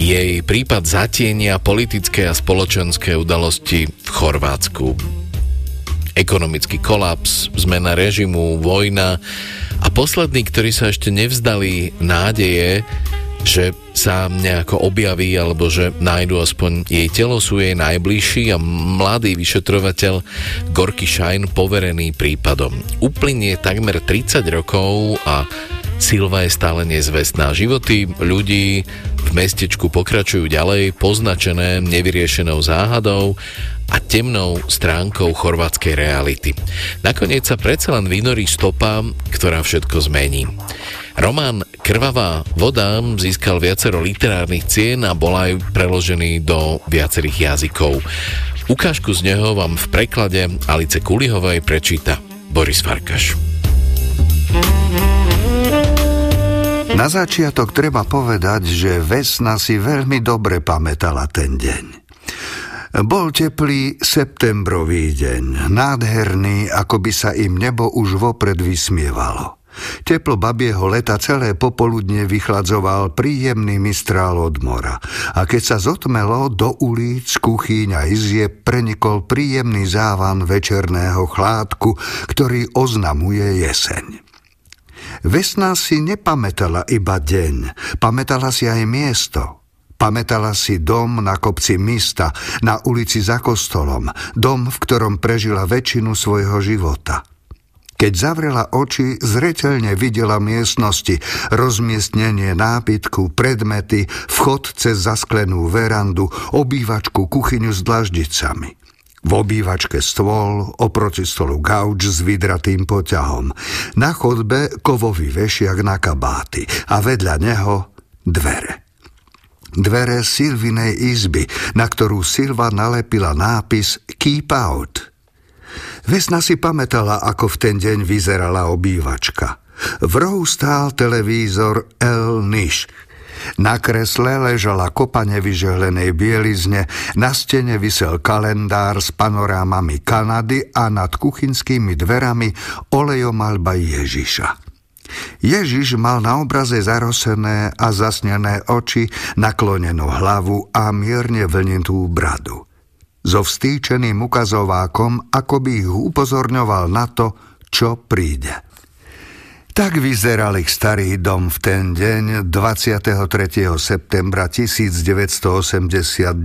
A: jej prípad zatienia politické a spoločenské udalosti v Chorvátsku. Ekonomický kolaps, zmena režimu, vojna a poslední, ktorí sa ešte nevzdali nádeje, že sa nejako objaví alebo že nájdu aspoň jej telo sú jej najbližší a mladý vyšetrovateľ Gorky Shine poverený prípadom. Uplynie takmer 30 rokov a Silva je stále nezvestná. Životy ľudí v mestečku pokračujú ďalej, poznačené nevyriešenou záhadou a temnou stránkou chorvátskej reality. Nakoniec sa predsa len vynorí stopa, ktorá všetko zmení. Román Krvavá voda získal viacero literárnych cien a bol aj preložený do viacerých jazykov. Ukážku z neho vám v preklade Alice Kulihovej prečíta Boris Farkaš.
N: Na začiatok treba povedať, že Vesna si veľmi dobre pamätala ten deň. Bol teplý septembrový deň, nádherný, ako by sa im nebo už vopred vysmievalo. Teplo babieho leta celé popoludne vychladzoval príjemný mistrál od mora a keď sa zotmelo, do ulic, kuchyň a izie prenikol príjemný závan večerného chládku, ktorý oznamuje jeseň. Vesna si nepamätala iba deň, pamätala si aj miesto. Pamätala si dom na kopci Mista, na ulici za kostolom, dom, v ktorom prežila väčšinu svojho života. Keď zavrela oči, zreteľne videla miestnosti, rozmiestnenie nápitku, predmety, vchod cez zasklenú verandu, obývačku, kuchyňu s dlaždicami. V obývačke stôl, oproti stolu gauč s vydratým poťahom. Na chodbe kovový vešiak na kabáty a vedľa neho dvere. Dvere Silvinej izby, na ktorú Silva nalepila nápis Keep Out. Vesna si pamätala, ako v ten deň vyzerala obývačka. V rohu stál televízor El Nish, na kresle ležala kopa nevyžehlenej bielizne, na stene vysel kalendár s panorámami Kanady a nad kuchynskými dverami olejomalba Ježiša. Ježiš mal na obraze zarosené a zasnené oči, naklonenú hlavu a mierne vlnitú bradu. So vstýčeným ukazovákom, ako by ich upozorňoval na to, čo príde. Tak vyzeral ich starý dom v ten deň 23. septembra 1989.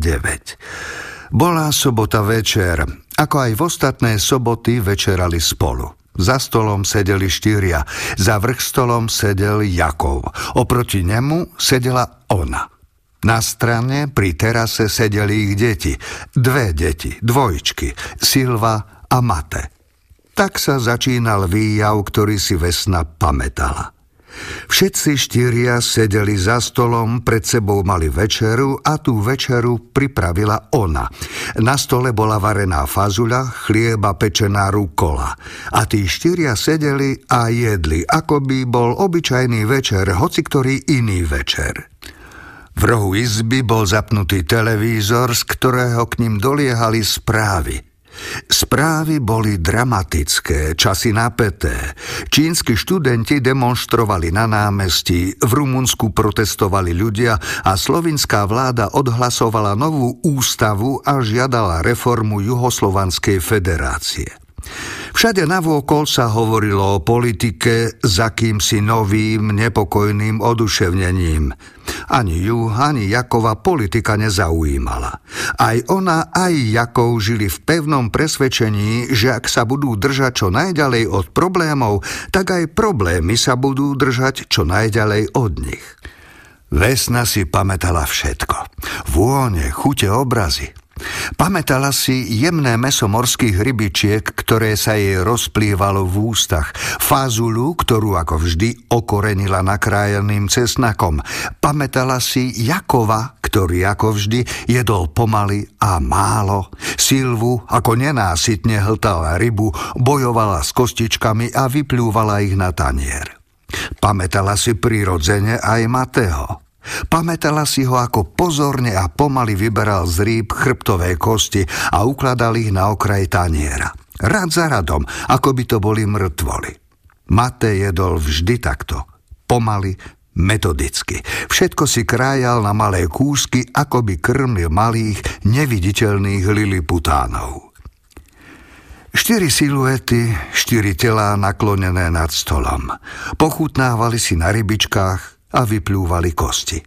N: Bola sobota večer, ako aj v ostatné soboty večerali spolu. Za stolom sedeli štyria, za vrch stolom sedel Jakov, oproti nemu sedela ona. Na strane pri terase sedeli ich deti, dve deti, dvojčky, Silva a Mate. Tak sa začínal výjav, ktorý si Vesna pamätala. Všetci štyria sedeli za stolom, pred sebou mali večeru a tú večeru pripravila ona. Na stole bola varená fazuľa, chlieba, pečená rukola. A tí štyria sedeli a jedli, ako by bol obyčajný večer, hoci ktorý iný večer. V rohu izby bol zapnutý televízor, z ktorého k ním doliehali správy – Správy boli dramatické, časy napäté. Čínsky študenti demonstrovali na námestí, v Rumunsku protestovali ľudia a slovinská vláda odhlasovala novú ústavu a žiadala reformu Juhoslovanskej federácie. Všade navôkol sa hovorilo o politike s akýmsi novým, nepokojným oduševnením. Ani ju, ani Jakova politika nezaujímala. Aj ona, aj Jakov žili v pevnom presvedčení, že ak sa budú držať čo najďalej od problémov, tak aj problémy sa budú držať čo najďalej od nich. Vesna si pamätala všetko. Vône, chute, obrazy. Pamätala si jemné meso morských rybičiek, ktoré sa jej rozplývalo v ústach, fázulu, ktorú ako vždy okorenila nakrájaným cesnakom. Pamätala si Jakova, ktorý ako vždy jedol pomaly a málo. Silvu, ako nenásytne hltala rybu, bojovala s kostičkami a vyplúvala ich na tanier. Pamätala si prirodzene aj Mateo. Pamätala si ho, ako pozorne a pomaly vyberal z rýb chrbtové kosti a ukladal ich na okraj taniera. Rad za radom, ako by to boli mŕtvoli. Mate jedol vždy takto. Pomaly, metodicky. Všetko si krájal na malé kúsky, ako by krmil malých, neviditeľných liliputánov. Štyri siluety, štyri telá naklonené nad stolom. Pochutnávali si na rybičkách, a vyplúvali kosti.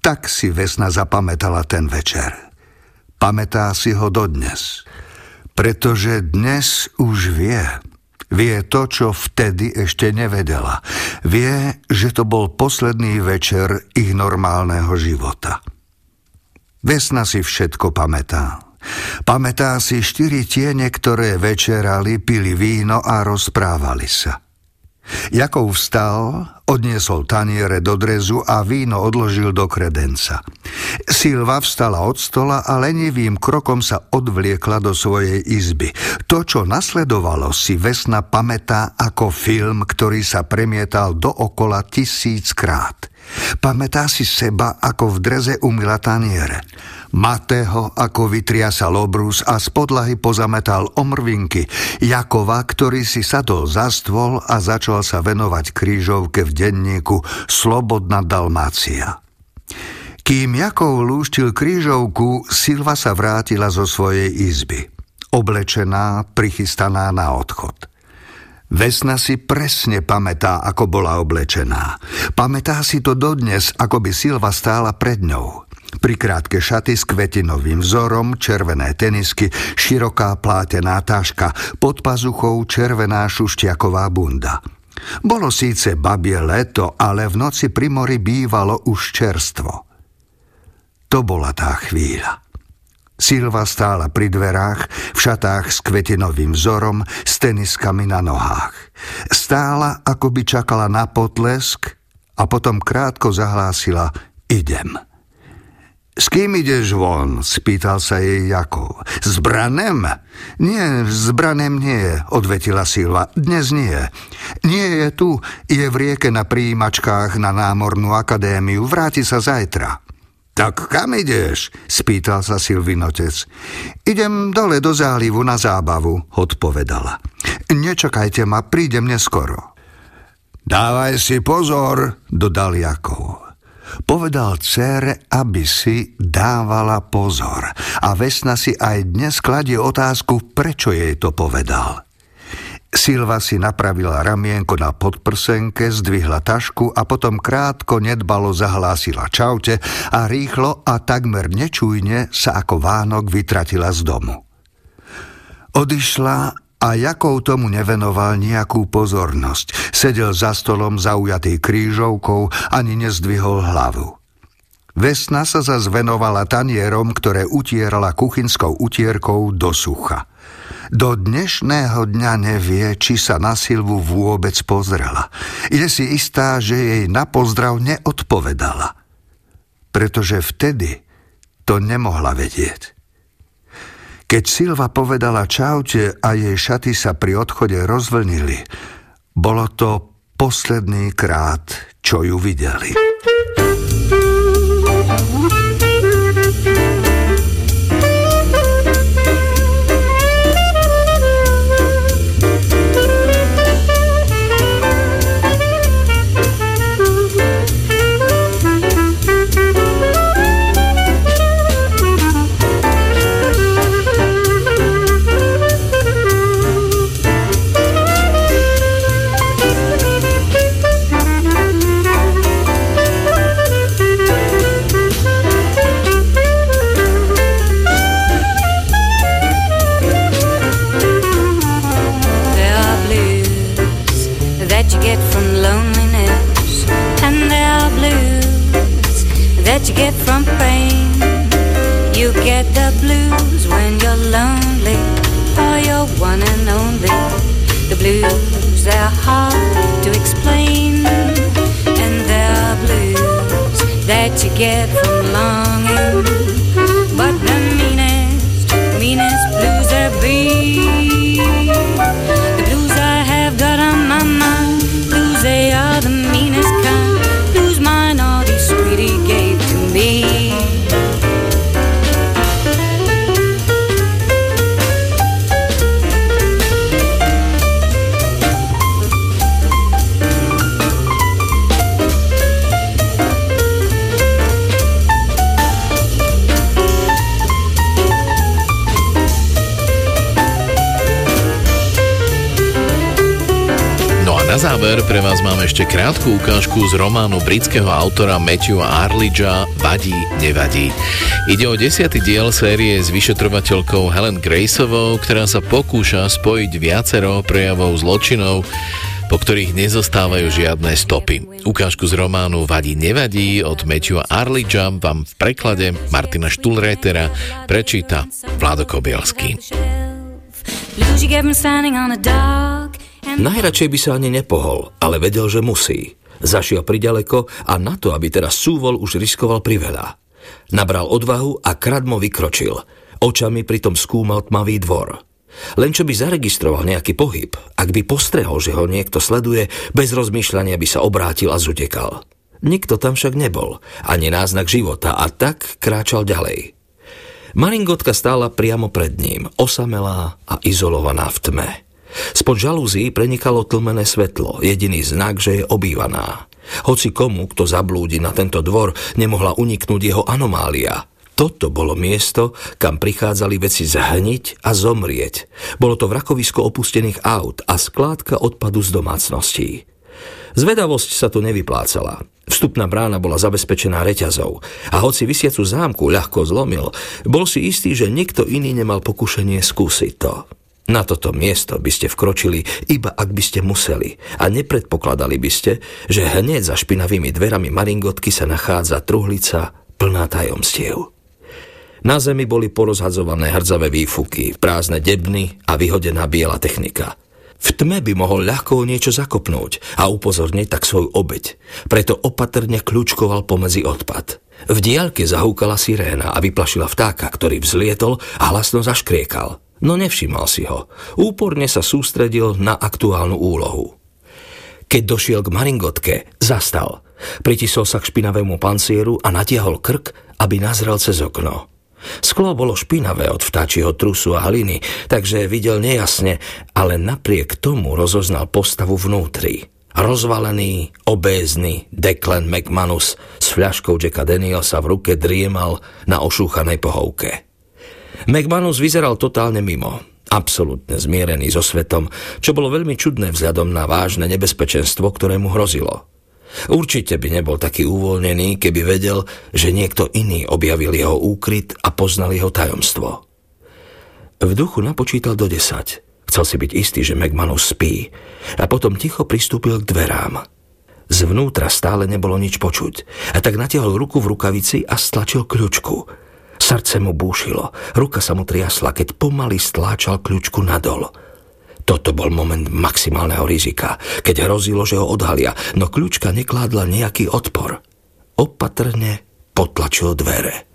N: Tak si Vesna zapamätala ten večer. Pamätá si ho dodnes. Pretože dnes už vie. Vie to, čo vtedy ešte nevedela. Vie, že to bol posledný večer ich normálneho života. Vesna si všetko pamätá. Pamätá si štyri tiene, ktoré večerali, pili víno a rozprávali sa. Jakov vstal, odniesol taniere do drezu a víno odložil do kredenca. Silva vstala od stola a lenivým krokom sa odvliekla do svojej izby. To, čo nasledovalo, si Vesna pamätá ako film, ktorý sa premietal dookola tisíckrát. Pamätá si seba, ako v dreze umila taniere. Matého, ako vytriasal obrus a z podlahy pozametal omrvinky. Jakova, ktorý si sadol za stôl a začal sa venovať krížovke v denníku Slobodná Dalmácia. Kým Jakov lúštil krížovku, Silva sa vrátila zo svojej izby. Oblečená, prichystaná na odchod. Vesna si presne pamätá, ako bola oblečená. Pamätá si to dodnes, ako by Silva stála pred ňou. Prikrátke šaty s kvetinovým vzorom, červené tenisky, široká plátená taška, pod pazuchou červená šušťaková bunda. Bolo síce babie leto, ale v noci pri mori bývalo už čerstvo. To bola tá chvíľa. Silva stála pri dverách, v šatách s kvetinovým vzorom, s teniskami na nohách. Stála, ako by čakala na potlesk a potom krátko zahlásila idem. S kým ideš von? spýtal sa jej Jakov. S Branem? Nie, s Branem nie, odvetila Silva. Dnes nie. Nie je tu, je v rieke na príjimačkách na námornú akadémiu, vráti sa zajtra. Tak kam ideš? spýtal sa Silvinotec. Idem dole do zálivu na zábavu, odpovedala. Nečakajte ma, prídem neskoro. Dávaj si pozor, dodal Jakov. Povedal cére, aby si dávala pozor. A Vesna si aj dnes kladie otázku, prečo jej to povedal. Silva si napravila ramienko na podprsenke, zdvihla tašku a potom krátko nedbalo zahlásila čaute a rýchlo a takmer nečujne sa ako Vánok vytratila z domu. Odišla a Jakov tomu nevenoval nejakú pozornosť. Sedel za stolom zaujatý krížovkou, ani nezdvihol hlavu. Vesna sa zase venovala tanierom, ktoré utierala kuchynskou utierkou do sucha. Do dnešného dňa nevie, či sa na Silvu vôbec pozrela. Je si istá, že jej na pozdrav neodpovedala. Pretože vtedy to nemohla vedieť. Keď Silva povedala čaute a jej šaty sa pri odchode rozvlnili, bolo to posledný krát, čo ju videli.
O: you get from pain. You get the blues when you're lonely, or you're one and only. The blues, they're hard to explain, and they're blues that you get from love.
A: Záver pre vás máme ešte krátku ukážku z románu britského autora Matthewa Arlidža Vadí, nevadí. Ide o desiatý diel série s vyšetrovateľkou Helen Graceovou, ktorá sa pokúša spojiť viacero prejavov zločinov, po ktorých nezostávajú žiadne stopy. Ukážku z románu Vadí nevadí od Matthewa Arlidža vám v preklade Martina Štulrétera prečíta Vlado Kobielský.
D: Najradšej by sa ani nepohol, ale vedel, že musí. Zašiel priďaleko a na to, aby teraz súvol, už riskoval priveľa. Nabral odvahu a kradmo vykročil. Očami pritom skúmal tmavý dvor. Len čo by zaregistroval nejaký pohyb, ak by postrehol, že ho niekto sleduje, bez rozmýšľania by sa obrátil a zutekal. Nikto tam však nebol, ani náznak života a tak kráčal ďalej. Maringotka stála priamo pred ním, osamelá a izolovaná v tme. Spod žalúzí prenikalo tlmené svetlo, jediný znak, že je obývaná. Hoci komu, kto zablúdi na tento dvor, nemohla uniknúť jeho anomália. Toto bolo miesto, kam prichádzali veci zhniť a zomrieť. Bolo to vrakovisko opustených aut a skládka odpadu z domácností. Zvedavosť sa tu nevyplácala. Vstupná brána bola zabezpečená reťazou a hoci vysiacu zámku ľahko zlomil, bol si istý, že nikto iný nemal pokušenie skúsiť to. Na toto miesto by ste vkročili, iba ak by ste museli a nepredpokladali by ste, že hneď za špinavými dverami maringotky sa nachádza truhlica plná tajomstiev. Na zemi boli porozhadzované hrdzavé výfuky, prázdne debny a vyhodená biela technika. V tme by mohol ľahko niečo zakopnúť a upozorniť tak svoju obeď. Preto opatrne kľúčkoval pomedzi odpad. V diaľke zahúkala siréna a vyplašila vtáka, ktorý vzlietol a hlasno zaškriekal. No nevšimal si ho. Úporne sa sústredil na aktuálnu úlohu. Keď došiel k maringotke, zastal. Pritisol sa k špinavému pancieru a natiahol krk, aby nazrel cez okno. Sklo bolo špinavé od vtáčieho trusu a hliny, takže videl nejasne, ale napriek tomu rozoznal postavu vnútri. Rozvalený, obézny Declan McManus s fľaškou Jacka Danielsa v ruke driemal na ošúchanej pohovke. McManus vyzeral totálne mimo, absolútne zmierený so svetom, čo bolo veľmi čudné vzhľadom na vážne nebezpečenstvo, ktoré mu hrozilo. Určite by nebol taký uvoľnený, keby vedel, že niekto iný objavil jeho úkryt a poznal jeho tajomstvo. V duchu napočítal do desať. Chcel si byť istý, že McManus spí a potom ticho pristúpil k dverám. Zvnútra stále nebolo nič počuť a tak natiahol ruku v rukavici a stlačil kľúčku. Srdce mu búšilo, ruka sa mu triasla, keď pomaly stláčal kľúčku nadol – toto bol moment maximálneho rizika, keď hrozilo, že ho odhalia, no kľúčka nekládla nejaký odpor. Opatrne potlačil dvere.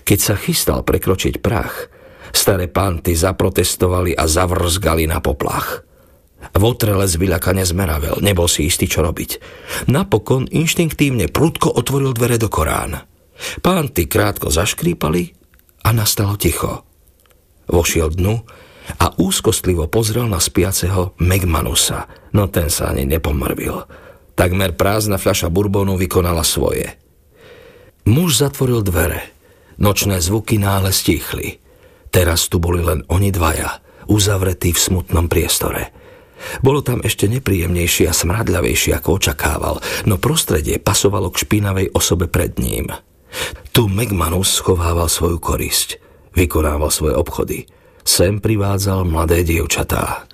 D: Keď sa chystal prekročiť prach, staré panty zaprotestovali a zavrzgali na poplach. Votrelec vyľakane zmeravel, nebol si istý, čo robiť. Napokon inštinktívne prudko otvoril dvere do Korán. Pánty krátko zaškrípali a nastalo ticho. Vošiel dnu a úzkostlivo pozrel na spiaceho Megmanusa, no ten sa ani nepomrvil. Takmer prázdna fľaša bourbonu vykonala svoje. Muž zatvoril dvere. Nočné zvuky nále stichli. Teraz tu boli len oni dvaja, uzavretí v smutnom priestore. Bolo tam ešte nepríjemnejšie a smradľavejšie, ako očakával, no prostredie pasovalo k špinavej osobe pred ním. Tu Megmanus schovával svoju korisť, vykonával svoje obchody – Sem privádzal mladé dievčatá.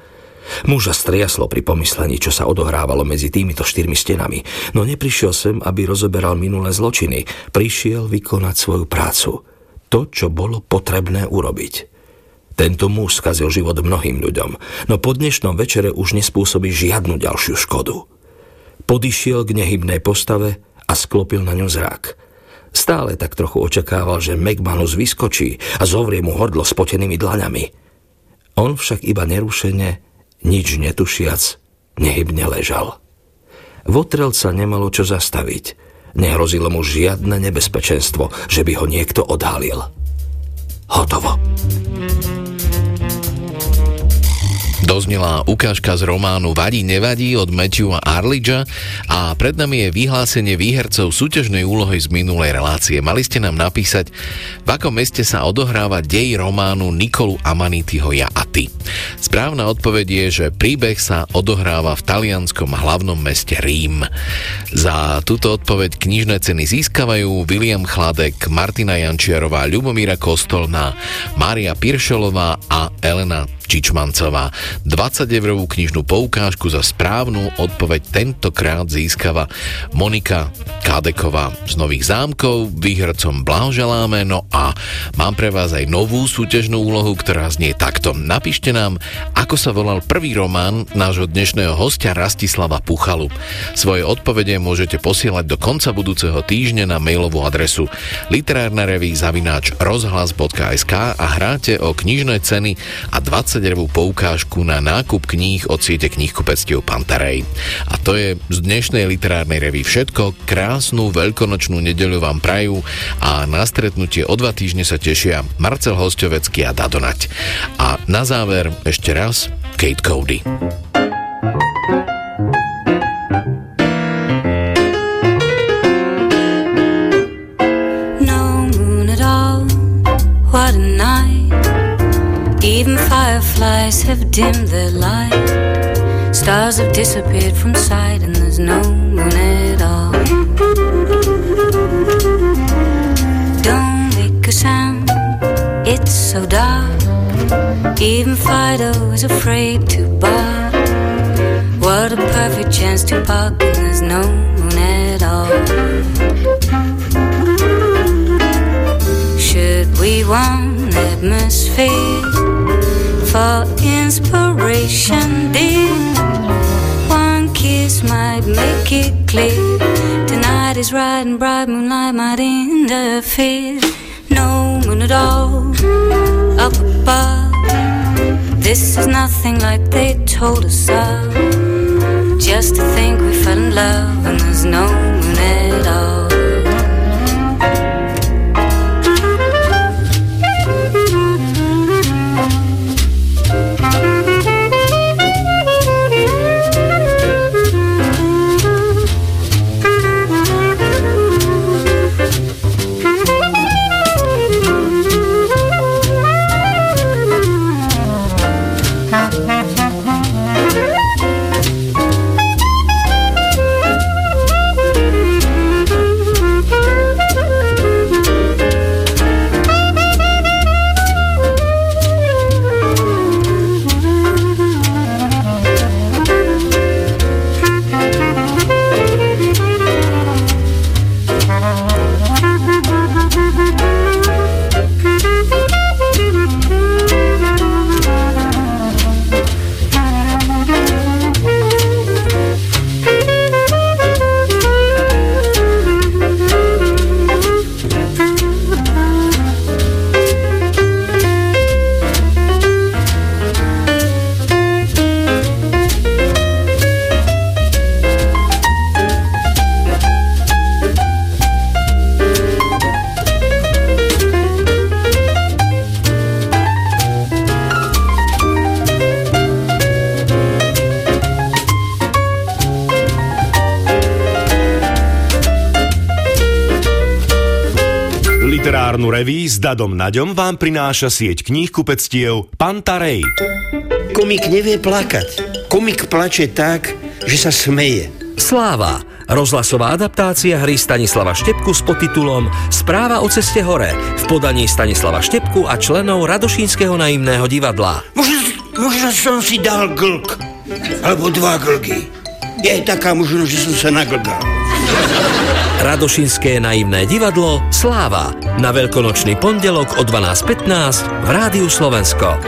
D: Muža striaslo pri pomyslení, čo sa odohrávalo medzi týmito štyrmi stenami, no neprišiel sem, aby rozoberal minulé zločiny. Prišiel vykonať svoju prácu. To, čo bolo potrebné urobiť. Tento muž skazil život mnohým ľuďom, no po dnešnom večere už nespôsobí žiadnu ďalšiu škodu. Podišiel k nehybnej postave a sklopil na ňu zrak – Stále tak trochu očakával, že Megmanus vyskočí a zovrie mu hordlo s potenými dlaňami. On však iba nerušene, nič netušiac, nehybne ležal. Votrelca nemalo čo zastaviť. Nehrozilo mu žiadne nebezpečenstvo, že by ho niekto odhalil. Hotovo.
A: Doznila ukážka z románu Vadí nevadí od Matthewa Arlidža a pred nami je vyhlásenie výhercov súťažnej úlohy z minulej relácie. Mali ste nám napísať, v akom meste sa odohráva dej románu Nikolu Amanitiho Ja a ty. Správna odpoveď je, že príbeh sa odohráva v talianskom hlavnom meste Rím. Za túto odpoveď knižné ceny získavajú William Chladek, Martina Jančiarová, Ľubomíra Kostolná, Mária Piršolová a Elena Čičmancová. 20 eurovú knižnú poukážku za správnu odpoveď tentokrát získava Monika Kádeková z Nových zámkov. Výhercom blahoželáme, no a mám pre vás aj novú súťažnú úlohu, ktorá znie takto. Napíšte nám, ako sa volal prvý román nášho dnešného hostia Rastislava Puchalu. Svoje odpovede môžete posielať do konca budúceho týždňa na mailovú adresu literárna reví zavináč rozhlas.sk a hráte o knižné ceny a 20 20 poukážku na nákup kníh od siete knihkupectiev Pantarej. A to je z dnešnej literárnej revy všetko. Krásnu veľkonočnú nedeľu vám prajú a na stretnutie o dva týždne sa tešia Marcel Hostovecký a Dadonať. A na záver ešte raz Kate Cody.
O: Dim their light. Stars have disappeared from sight, and there's no moon at all. Don't make a sound, it's so dark. Even Fido is afraid to bark. What a perfect chance to park, and there's no moon at all. Should we want atmosphere for inspiration, dear? One kiss might make it clear. Tonight is right and bright moonlight might interfere. No moon at all up above. This is nothing like they told us of. Just to think we fell in love and there's no
E: s Dadom Naďom vám prináša sieť kníh kupectiev Pantarej.
R: Komik nevie plakať. Komik plače tak, že sa smeje.
F: Sláva. Rozhlasová adaptácia hry Stanislava Štepku s podtitulom Správa o ceste hore v podaní Stanislava Štepku a členov Radošínskeho naivného divadla.
R: Možno, možno som si dal glk. Alebo dva glgy. Je taká možnosť, že som sa naglgal.
F: Radošinské naivné divadlo Sláva na veľkonočný pondelok o 12.15 v Rádiu Slovensko.